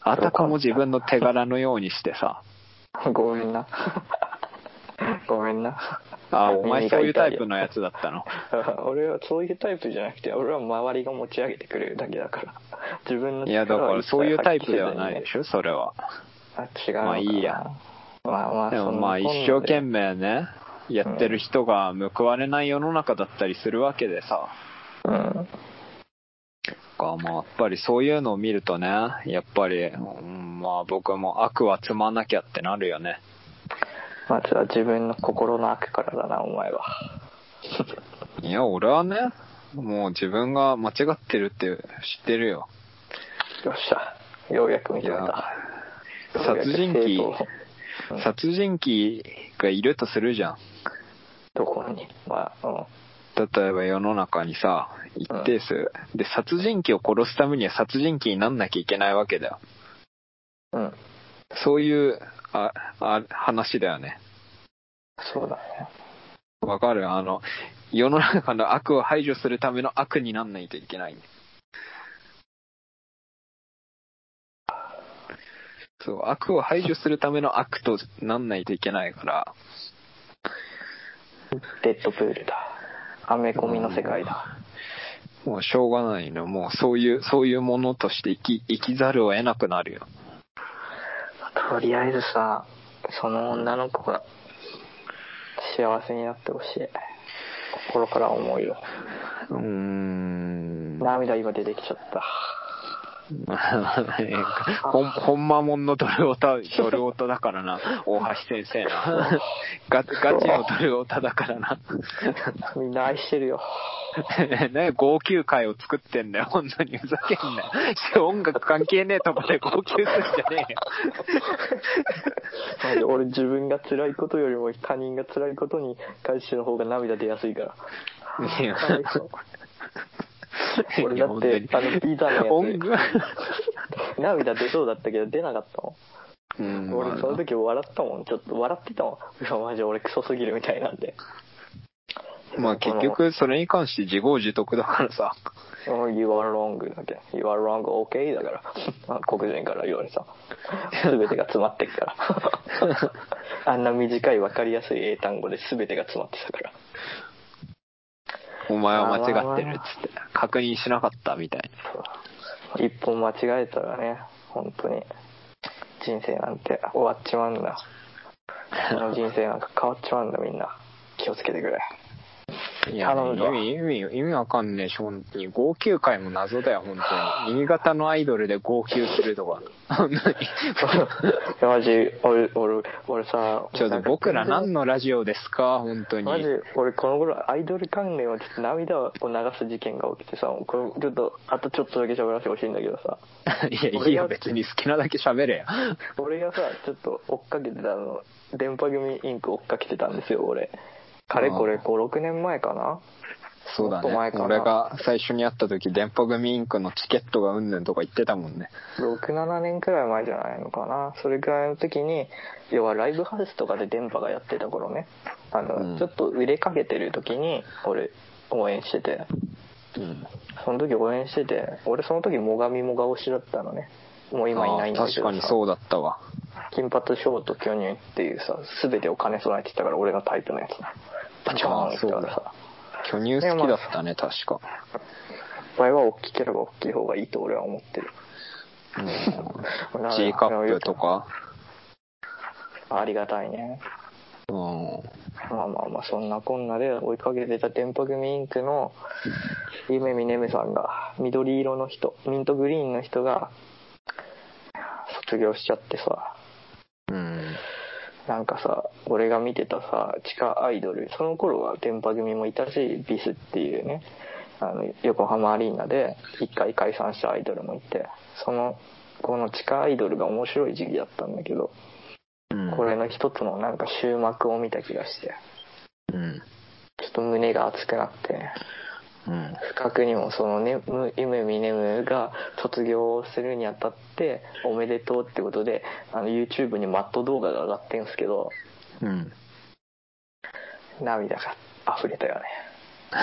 あたかも自分の手柄のようにしてさ <laughs> ごめんな。<laughs> ごめんな。あお前そういうタイプののやつだったの？<laughs> 俺はそういうタイプじゃなくて俺は周りが持ち上げてくれるだけだから。自分のいやだからそういうタイプではないでしょ？それは。あ違うまあいいや。まあまあでもまあ一生懸命ねやってる人が報われない世の中だったりするわけでさ。うんかまあやっぱりそういうのを見るとねやっぱり、うんまあ僕も悪は積まなきゃってなるよね。まずは自分の心の悪からだなお前は。<laughs> いや俺はねもう自分が間違ってるって知ってるよ。よっしゃ。ようやく認めた。殺人鬼殺人鬼がいるとするじゃん。どこに？まあうん例えば世の中にさ一定数、で殺人鬼を殺すためには殺人鬼になんなきゃいけないわけだよ。うん。そういうああ話だよね。そうだね。わかる？あの世の中の悪を排除するための悪になんないといけない。そう悪を排除するための悪となんないといけないから。デッドプールだアメコミの世界だもうしょうがないの。もうそういう、そういうものとして生き、生きざるを得なくなるよ。とりあえずさ、その女の子が幸せになってほしい。心から思うよ。うーん。涙今出てきちゃった。<laughs> ほん、ほんまもんのドルオタ、ドルオタだからな、大橋先生な。ガガチのドルオタだからな。みんな愛してるよ。<laughs> ね、号泣会を作ってんだよ、本当に。ふざけんなよ。音楽関係ねえとこで号泣するんじゃねえよ。俺自分が辛いことよりも他人が辛いことに彼氏の方が涙出やすいから。いや <laughs> 俺だって、あの、ピザの音や楽つ、<laughs> 涙出そうだったけど出なかったもん。うん俺その時笑ったもん。ちょっと笑ってたもん。いや、マジ俺クソすぎるみたいなんで。まあ結局それに関して自業自得だからさ。この You are wrong だけ。You are wrong, okay だから。あ <laughs> 黒人から言われた。すべてが詰まってっから。あんな短い分かりやすい英単語で全てが詰まってたから。お前は間違ってるっつって。確認しなかったみたい一本間違えたらね、本当に人生なんて終わっちまうんだ。<laughs> この人生なんか変わっちまうんだみんな。気をつけてくれ。な。いや、意味、意味、意味わかんねえし、本当に。号泣会も謎だよ、本当に。新潟のアイドルで号泣するとか。本当に。い <laughs> やマジ、俺、俺、俺さ、ちょっと僕ら何のラジオですか、本当に。マジ、俺この頃アイドル関連はちょっと涙を流す事件が起きてさ、これちょっと、あとちょっとだけ喋らせてほしいんだけどさ、<laughs> いや、いいよ、別に好きなだけ喋れや。<laughs> 俺がさ、ちょっと追っかけてたの、電波組インク追っかけてたんですよ、俺。かれこれ5、6年前かな？そうだね俺が最初に会った時、電波組インクのチケットがうんぬんとか言ってたもんね。6、7年くらい前じゃないのかな？それくらいの時に、要はライブハウスとかで電波がやってた頃ね、あの、うんちょっと売れかけてる時に、俺、応援してて、うん。その時応援してて、俺その時最上もが推しだったのね。もう今いないんだけど確かにそうだったわ。金髪ショート巨乳っていうさ、すべてを兼ね備えてたから俺のタイプのやつな。バチコーンって言ったからさ。巨乳好きだったね、確か。場合は大きければ大きい方がいいと俺は思ってる。うん。G カップとか？ありがたいね。うん。まあまあまあ、そんなこんなで追いかけてた電波組インクの夢見ねめさんが、緑色の人、ミントグリーンの人が、卒業しちゃってさ、うん。なんかさ、俺が見てたさ、地下アイドル、その頃は電波組もいたし、ビスっていうね、あの、横浜アリーナで一回解散したアイドルもいて、その、この地下アイドルが面白い時期だったんだけど、うん。これの一つのなんか終幕を見た気がして、うん。ちょっと胸が熱くなって。不覚にもそのね、む夢見ねむが卒業するにあたって、おめでとうってことで、あの、YouTube にマット動画が上がってんすけど、うん。涙が溢れたよね。<laughs> ち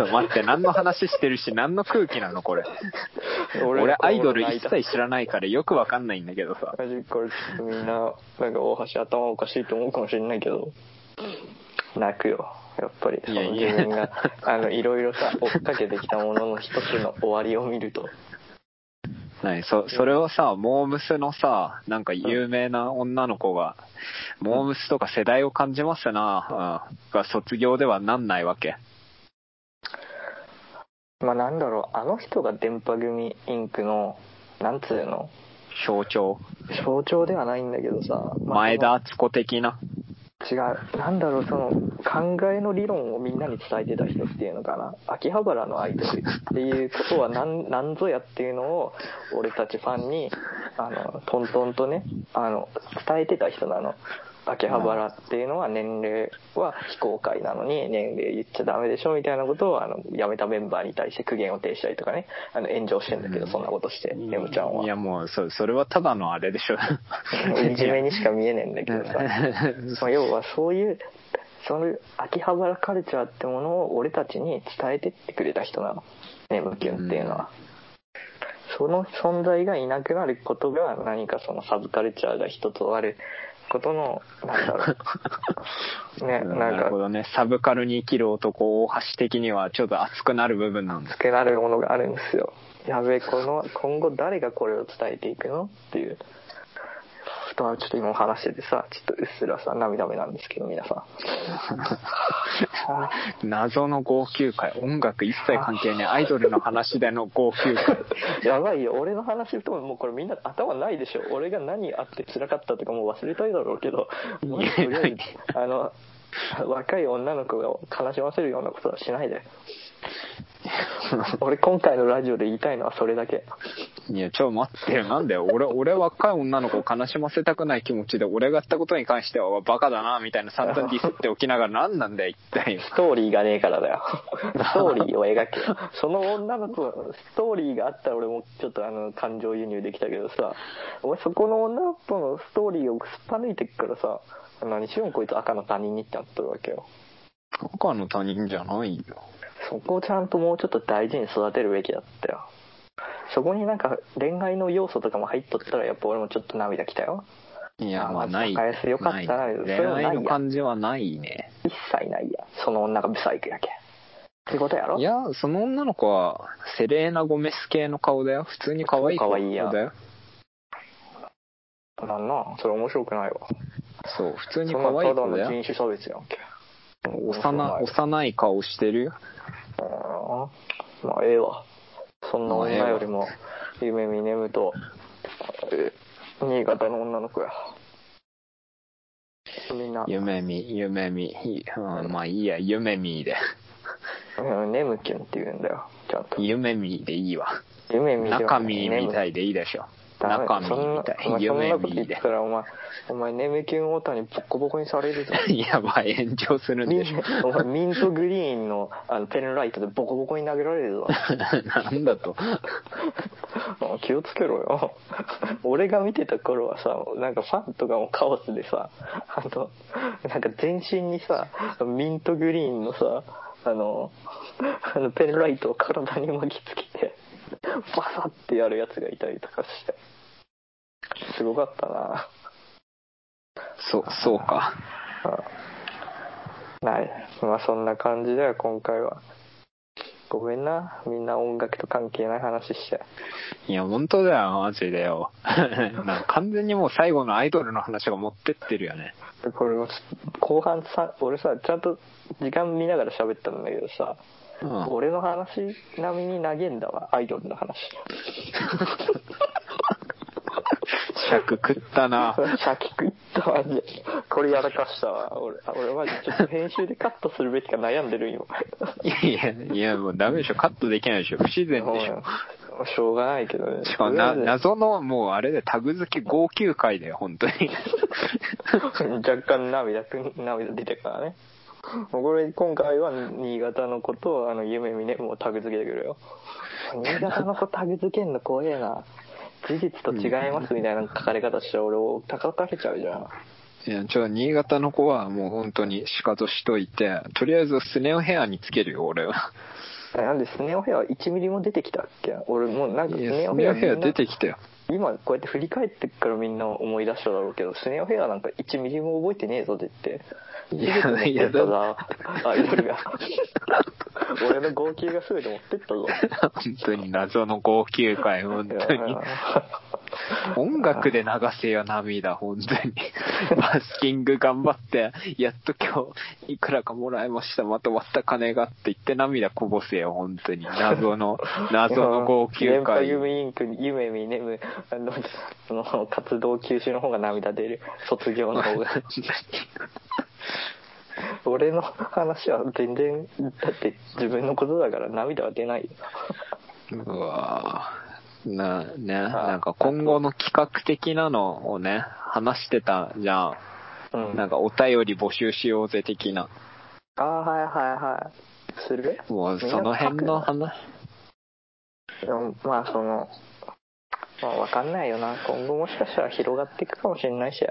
ょっと待って、何の話してるし、何の空気なの、これ。俺、アイドル一切知らないからよくわかんないんだけどさ。マジこれみんな、なんか大橋頭おかしいと思うかもしれないけど、泣くよ。やっぱり、その自分が、<laughs> あの、いろいろさ、追っかけてきたものの一つの終わりを見ると、何そ、それをさ、モームスのさ、なんか有名な女の子が、モームスとか世代を感じますな、うん、が卒業ではなんないわけ。まあなんだろう、あの人が電波組インクの、なんつうの、象徴。象徴ではないんだけどさ、まあ前田敦子的な。違う。なんだろう、その、考えの理論をみんなに伝えてた人っていうのかな。秋葉原のアイドルっていうことは何、<laughs> なんぞやっていうのを、俺たちファンに、あの、トントンとね、あの、伝えてた人なの。秋葉原っていうのは年齢は非公開なのに、年齢言っちゃダメでしょみたいなことを、あの、辞めたメンバーに対して苦言を呈したりとかね、あの、炎上してんだけど、そんなことして、ネムちゃんは。いやもう、そそれはただのあれでしょ。いじめにしか見えねえんだけどさ。<laughs> まあ要はそういう、その秋葉原カルチャーってものを俺たちに伝えてってくれた人なの。ねむきゅんっていうのは。その存在がいなくなることが何かそのサブカルチャーが一つあることの、なんだろう。ね、<laughs> うんなんかなるほ、どね。サブカルに生きる男、大橋的にはちょっと熱くなる部分なんですつけられるものがあるんですよ。やべえ、この、今後誰がこれを伝えていくのっていう。とはちょっと今話しててさ、ちょっとうっすらさ、涙目なんですけど、皆さん。あ <laughs> 謎の号泣会。音楽一切関係ねえ。アイドルの話での号泣会。<laughs> やばいよ、俺の話ともうこれみんな頭ないでしょ。俺が何あって辛かったとかもう忘れたいだろうけど、もうとりあえず、あの、若い女の子が悲しませるようなことはしないで。<laughs> 俺今回のラジオで言いたいのはそれだけ。いや、ちょ、待ってよ。なんだよ。俺、俺若い女の子を悲しませたくない気持ちで、俺がやったことに関してはバカだな、みたいな散々ディスっておきながら何なんだよ、一体。ストーリーがねえからだよ。<laughs> ストーリーを描けよ。その女の子、ストーリーがあったら俺もちょっとあの、感情輸入できたけどさ、お前そこの女の子のストーリーをすっぱ抜いてっからさ、何しよんこいつ赤の他人にってなってるわけよ。赤の他人じゃないよ。そこをちゃんともうちょっと大事に育てるべきだったよ。そこになんか恋愛の要素とかも入っとったらやっぱ俺もちょっと涙きたよ。いや、あまあ、ない。高安よかったな恋愛の感じはないね。一切ないや。その女がブサイクやけん。ってことやろ？いや、その女の子は、セレーナ・ゴメス系の顔だよ。普通に可愛い子可愛いやだよ。なんなそれ面白くないわ。そう、普通にそ可愛いんなただの子だよ。人種差別やんけ。幼、幼い顔してる？よ。うんまあええわ。そんな女よりも、夢見眠と、え新潟の女の子や。みんな、夢見、夢見。いうん、まあいいや、夢見で。うん、ネムキュンって言うんだよ。ちゃんと。夢見でいいわ。夢見中身みたい。いでいいでしょ。中身そんなみたいそん夢なこと言った。らお前、お前ネムキュンオタにボッコボコにされるぞ。<laughs> いや、まあ炎上するんでしょ。お前ミントグリーンのあのペンライトでボコボコに投げられるぞ。<laughs> なんだと。あ気をつけろよ。<laughs> 俺が見てた頃はさ、なんかファンとかもカオスでさ、あの、なんか全身にさ、ミントグリーンのさ、あの、あのペンライトを体に巻きつけて、バサってやるやつがいたりとかして。すごかったな。そう、そうか。うんない。まあそんな感じで今回は。ごめんな。みんな音楽と関係ない話して。いや、本当だよ、マジでよ。<laughs> なんか完全にもう最後のアイドルの話が持ってってるよね。これもちょっと後半さ、俺さ、ちゃんと時間見ながら喋ったんだけどさ、うん。俺の話並みに投げんだわ、アイドルの話。<laughs> 尺食ったな。<laughs> 先食ったマジで。これやらかしたわ。俺、あ俺マジちょっと編集でカットするべきか悩んでる今。<laughs> いやいや、いや、もうダメでしょ。カットできないでしょ。不自然でしょ。しょうがないけどね。しかも謎の、もうあれでタグ付け号泣会だよ、本当に。<laughs> 若干涙く、涙出てからね。もうこれ今回は新潟の子とあの夢見ねもうタグ付けてくるよ。新潟の子タグ付けんの怖えな。事実と違いますみたいな書かれ方したら俺を高かけちゃうじゃん。いや、ちょ、新潟の子はもう本当に仕方しといて、とりあえずスネ夫ヘアにつけるよ、俺は。えなんでスネ夫ヘア1ミリも出てきたっけ？俺もうなんかスネスネ夫ヘアみんな夫ヘア出てきたよ。今こうやって振り返ってっからみんな思い出しただろうけど、スネ夫ヘアなんか1ミリも覚えてねえぞって言って。いや持ってったぞ、アイドルが。俺の号泣が全て持ってったぞ。本当に謎の号泣会、本当に。<laughs> 音楽で流せよ、涙、本当に。<laughs> バスキング頑張って、やっと今日、いくらかもらいました、まとまった金がって言って涙こぼせよ、本当に。謎の、<laughs> 謎の号泣会。夢インクに夢見ねむ、あの、その活動休止の方が涙出る。卒業の方が。俺の話は全然、だって自分のことだから涙は出ないよ。うわぁな、ね、なんか今後の企画的なのをね、話してたじゃん。うん。なんかお便り募集しようぜ的な。ああ、はいはいはい。する？もうその辺の話。でもまあその、まあわかんないよな。今後もしかしたら広がっていくかもしれないし。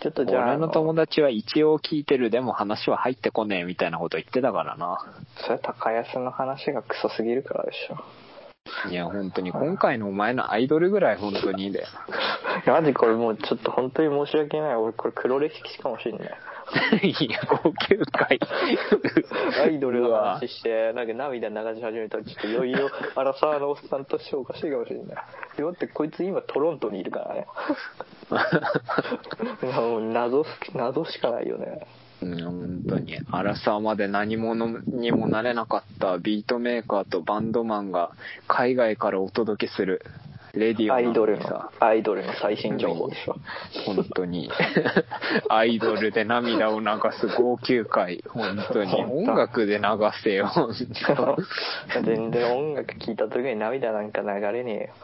ちょっとじゃあ。俺の友達。達は一応聞いてる、でも話は入ってこねえみたいなこと言ってたからな。それは高安の話がクソすぎるからでしょ。いや、本当に、今回のお前のアイドルぐらい本当にだよ。<laughs> マジこれもうちょっと本当に申し訳ない。俺これ黒歴史かもしれない。<laughs> いや、高級会。<laughs> アイドルの話して、なんか涙流し始めたら、ちょっといよいよ、アラサーのおっさんとしておかしいかもしれない。だってこいつ今トロントにいるからね。もう謎す、謎しかないよね。うん、本当に。アラサーまで何者にもなれなかったビートメーカーとバンドマンが海外からお届けするレディオアイドルのさ、、アイドルの最新情報でしょ。本当に。アイドルで涙を流す号泣会。本当に。音楽で流せよ。全然音楽聴いた時に涙なんか流れねえよ。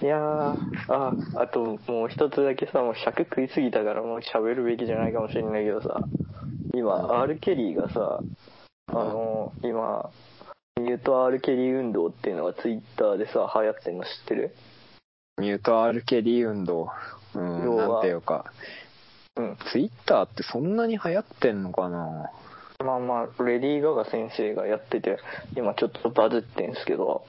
いやー、あ、あともう一つだけさ、もう尺食いすぎたからもう喋るべきじゃないかもしれないけどさ、今、R・ ケリーがさ、あの、今、ミュート R・ ケリー運動っていうのがツイッターでさ、流行ってんの知ってる？ミュートアルケリー運動。うん、なんていうか。うん。ツイッターってそんなに流行ってんのかな？まあまあ、レディー・ガガ先生がやってて、今ちょっとバズってんすけど、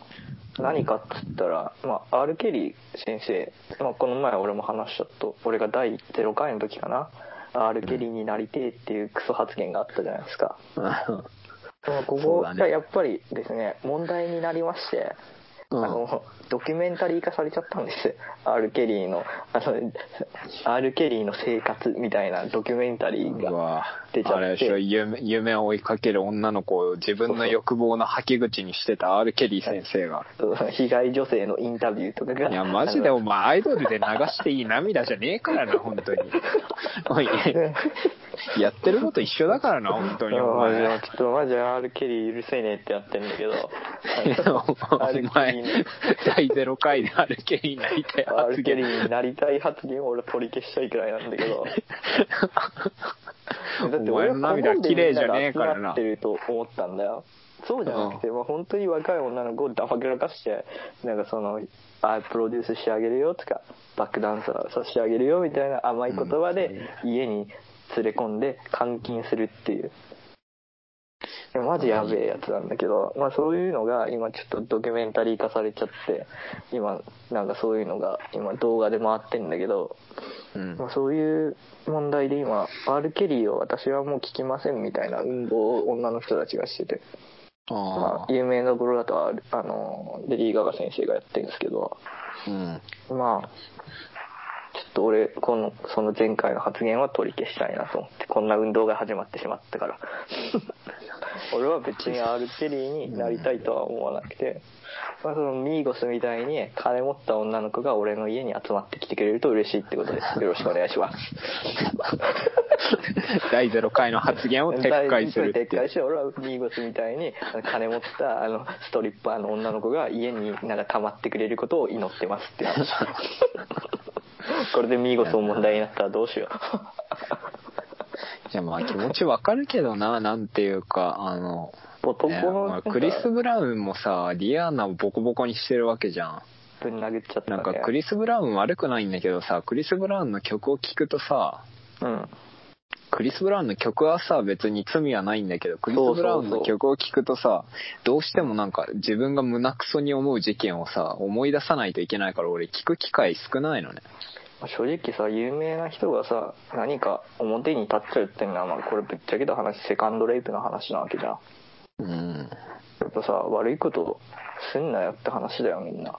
何かっつったら、まあ、R・ ケリー先生、まあ、この前俺も話しちゃった、俺が第0回の時かな、R・ ケリーになりてえっていうクソ発言があったじゃないですか。まあここがやっぱりですね、問題になりまして、うんあの、ドキュメンタリー化されちゃったんです。R・ ケリーの、あの、R・ ケリーの生活みたいなドキュメンタリーが出ちゃってあれでしょ？夢夢を追いかける女の子を自分の欲望の吐き口にしてた R・ ケリー先生が。被害女性のインタビューとかが。いや、マジであお前アイドルで流していい涙じゃねえからな、本当に。<laughs> おい、やってること一緒だからな、<laughs> 本当にマジで前。ちょっとマジで R・ ケリー許せねえってやってんだけど。<laughs> お前第0回で R・ ケリーになりたいの、R・ ケリ発言。ーになりたい発言を俺取り消したいくらいなんだけど。<laughs> だってお前の涙綺麗じゃねえからなってると思ったんだよ。そうじゃなくて、まあ本当に若い女の子をダファけらかして、なんかその、あプロデュースしてあげるよとか、バックダンサーさせてあげるよみたいな甘い言葉で家に連れ込んで監禁するっていう。いやマジやべえやつなんだけど、まあそういうのが今ちょっとドキュメンタリー化されちゃって、今なんかそういうのが今動画で回ってんだけど、うんまあ、そういう問題で今 R・ ケリーを私はもう聞きませんみたいな運動を女の人たちがしてて、まああ、有名なところだとああのレディー・ガガ先生がやってるんですけどあ、うん。まあちょっと俺このその前回の発言は取り消したいなと思ってこんな運動が始まってしまったから。<laughs> 俺は別に R・ ケリーになりたいとは思わなくて、<laughs> まあ、そのミーゴスみたいに金持った女の子が俺の家に集まってきてくれると嬉しいってことです。よろしくお願いします。<laughs> 第0回の発言を撤回する撤回して俺はミーゴスみたいに金持ったあのストリッパーの女の子が家になんか溜まってくれることを祈ってますって話これでミーゴスも問題になったらどうしよいや、まあ気持ちわかるけどな、なんていうか、あの、う男ねの、まあクリス・ブラウンもさ、ディアーナをボコボコにしてるわけじゃん。ぶん殴っちゃったね。なんかクリス・ブラウン悪くないんだけどさ、クリス・ブラウンの曲を聴くとさ、うんクリス・ブラウンの曲はさ、別に罪はないんだけど、クリス・ブラウンの曲を聴くとさ、どうしてもなんか自分が胸クソに思う事件をさ、思い出さないといけないから俺聞く機会少ないのね。正直さ有名な人がさ何か表に立っちゃうっていうのはまあこれぶっちゃけた話セカンドレイプの話なわけじゃんうん。やっぱさ悪いことすんなよって話だよみんな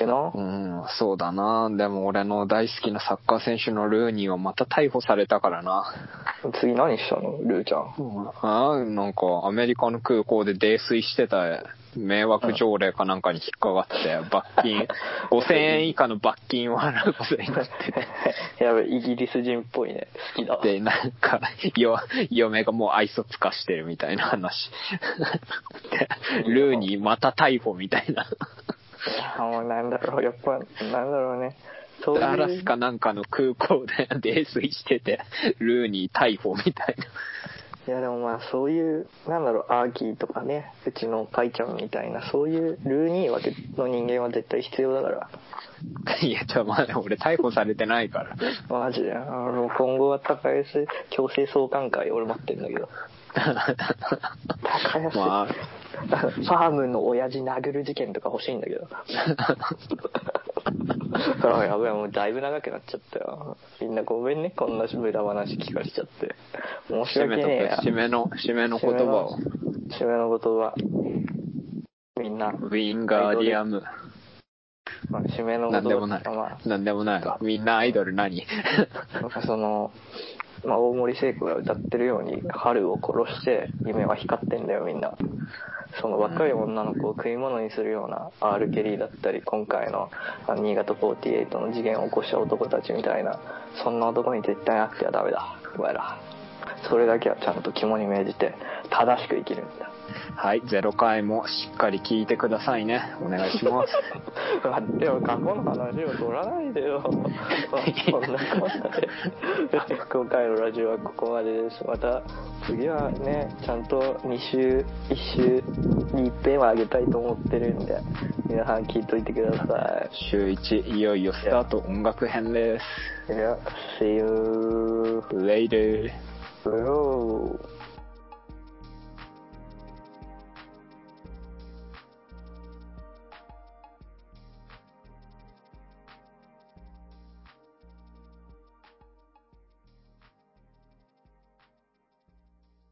えなうん、そうだな。でも俺の大好きなサッカー選手のルーニーはまた逮捕されたからな。次何したのルーちゃんああ、なんかアメリカの空港で泥酔してた迷惑条例かなんかに引っかかって、罰金、<laughs> 5000円以下の罰金を払うことになってて。<laughs> やべイギリス人っぽいね好きだわで、なんか、よ、嫁がもう愛想つかしてるみたいな話。でルーニーまた逮捕みたいな。いやもうなんだろうやっぱなんだろうね。そういう。ダラスかなんかの空港で泥酔してて、ルーニー逮捕みたいな。いやでもまあそういうなんだろうアーキーとかねうちのカイちゃんみたいなそういうルーニーわけの人間は絶対必要だから。いや、ちょ、まだ俺逮捕されてないから。マジで。あの今後は高安強制送還会俺待ってんだけど。<laughs> 高安、まあ、<laughs> ファームの親父殴る事件とか欲しいんだけど。<laughs> あやべえ、もうだいぶ長くなっちゃったよ。みんなごめんね、こんな無駄話聞かれちゃって。申し締めと訳ねえや。く、締めの、締めの言葉を。締めの言葉。みんな、ウィンガーディアム。まあ、締めの言葉なんでもないまあ、。なんでもない。みんなアイドル何？<laughs> なんかその、まあ、大森聖子が歌ってるように、春を殺して夢は光ってんだよ、みんな。その若い女の子を食い物にするような R・ ケリーだったり、今回の新潟48の事件を起こした男たちみたいな、そんな男に絶対会ってはダメだ、お前ら。それだけはちゃんと肝に銘じて、正しく生きるんだ。はい、0回もしっかり聞いてくださいね。お願いします。待ってよ、過去の話を取らないでよ。そんなこんなで。今回のラジオはここまでです。また次はね、ちゃんと2週、1週に一遍はあげたいと思ってるんで、皆さん聞いといてくださ週1、いよいよスタート音楽編です。い。いや、See you. Later. Hello.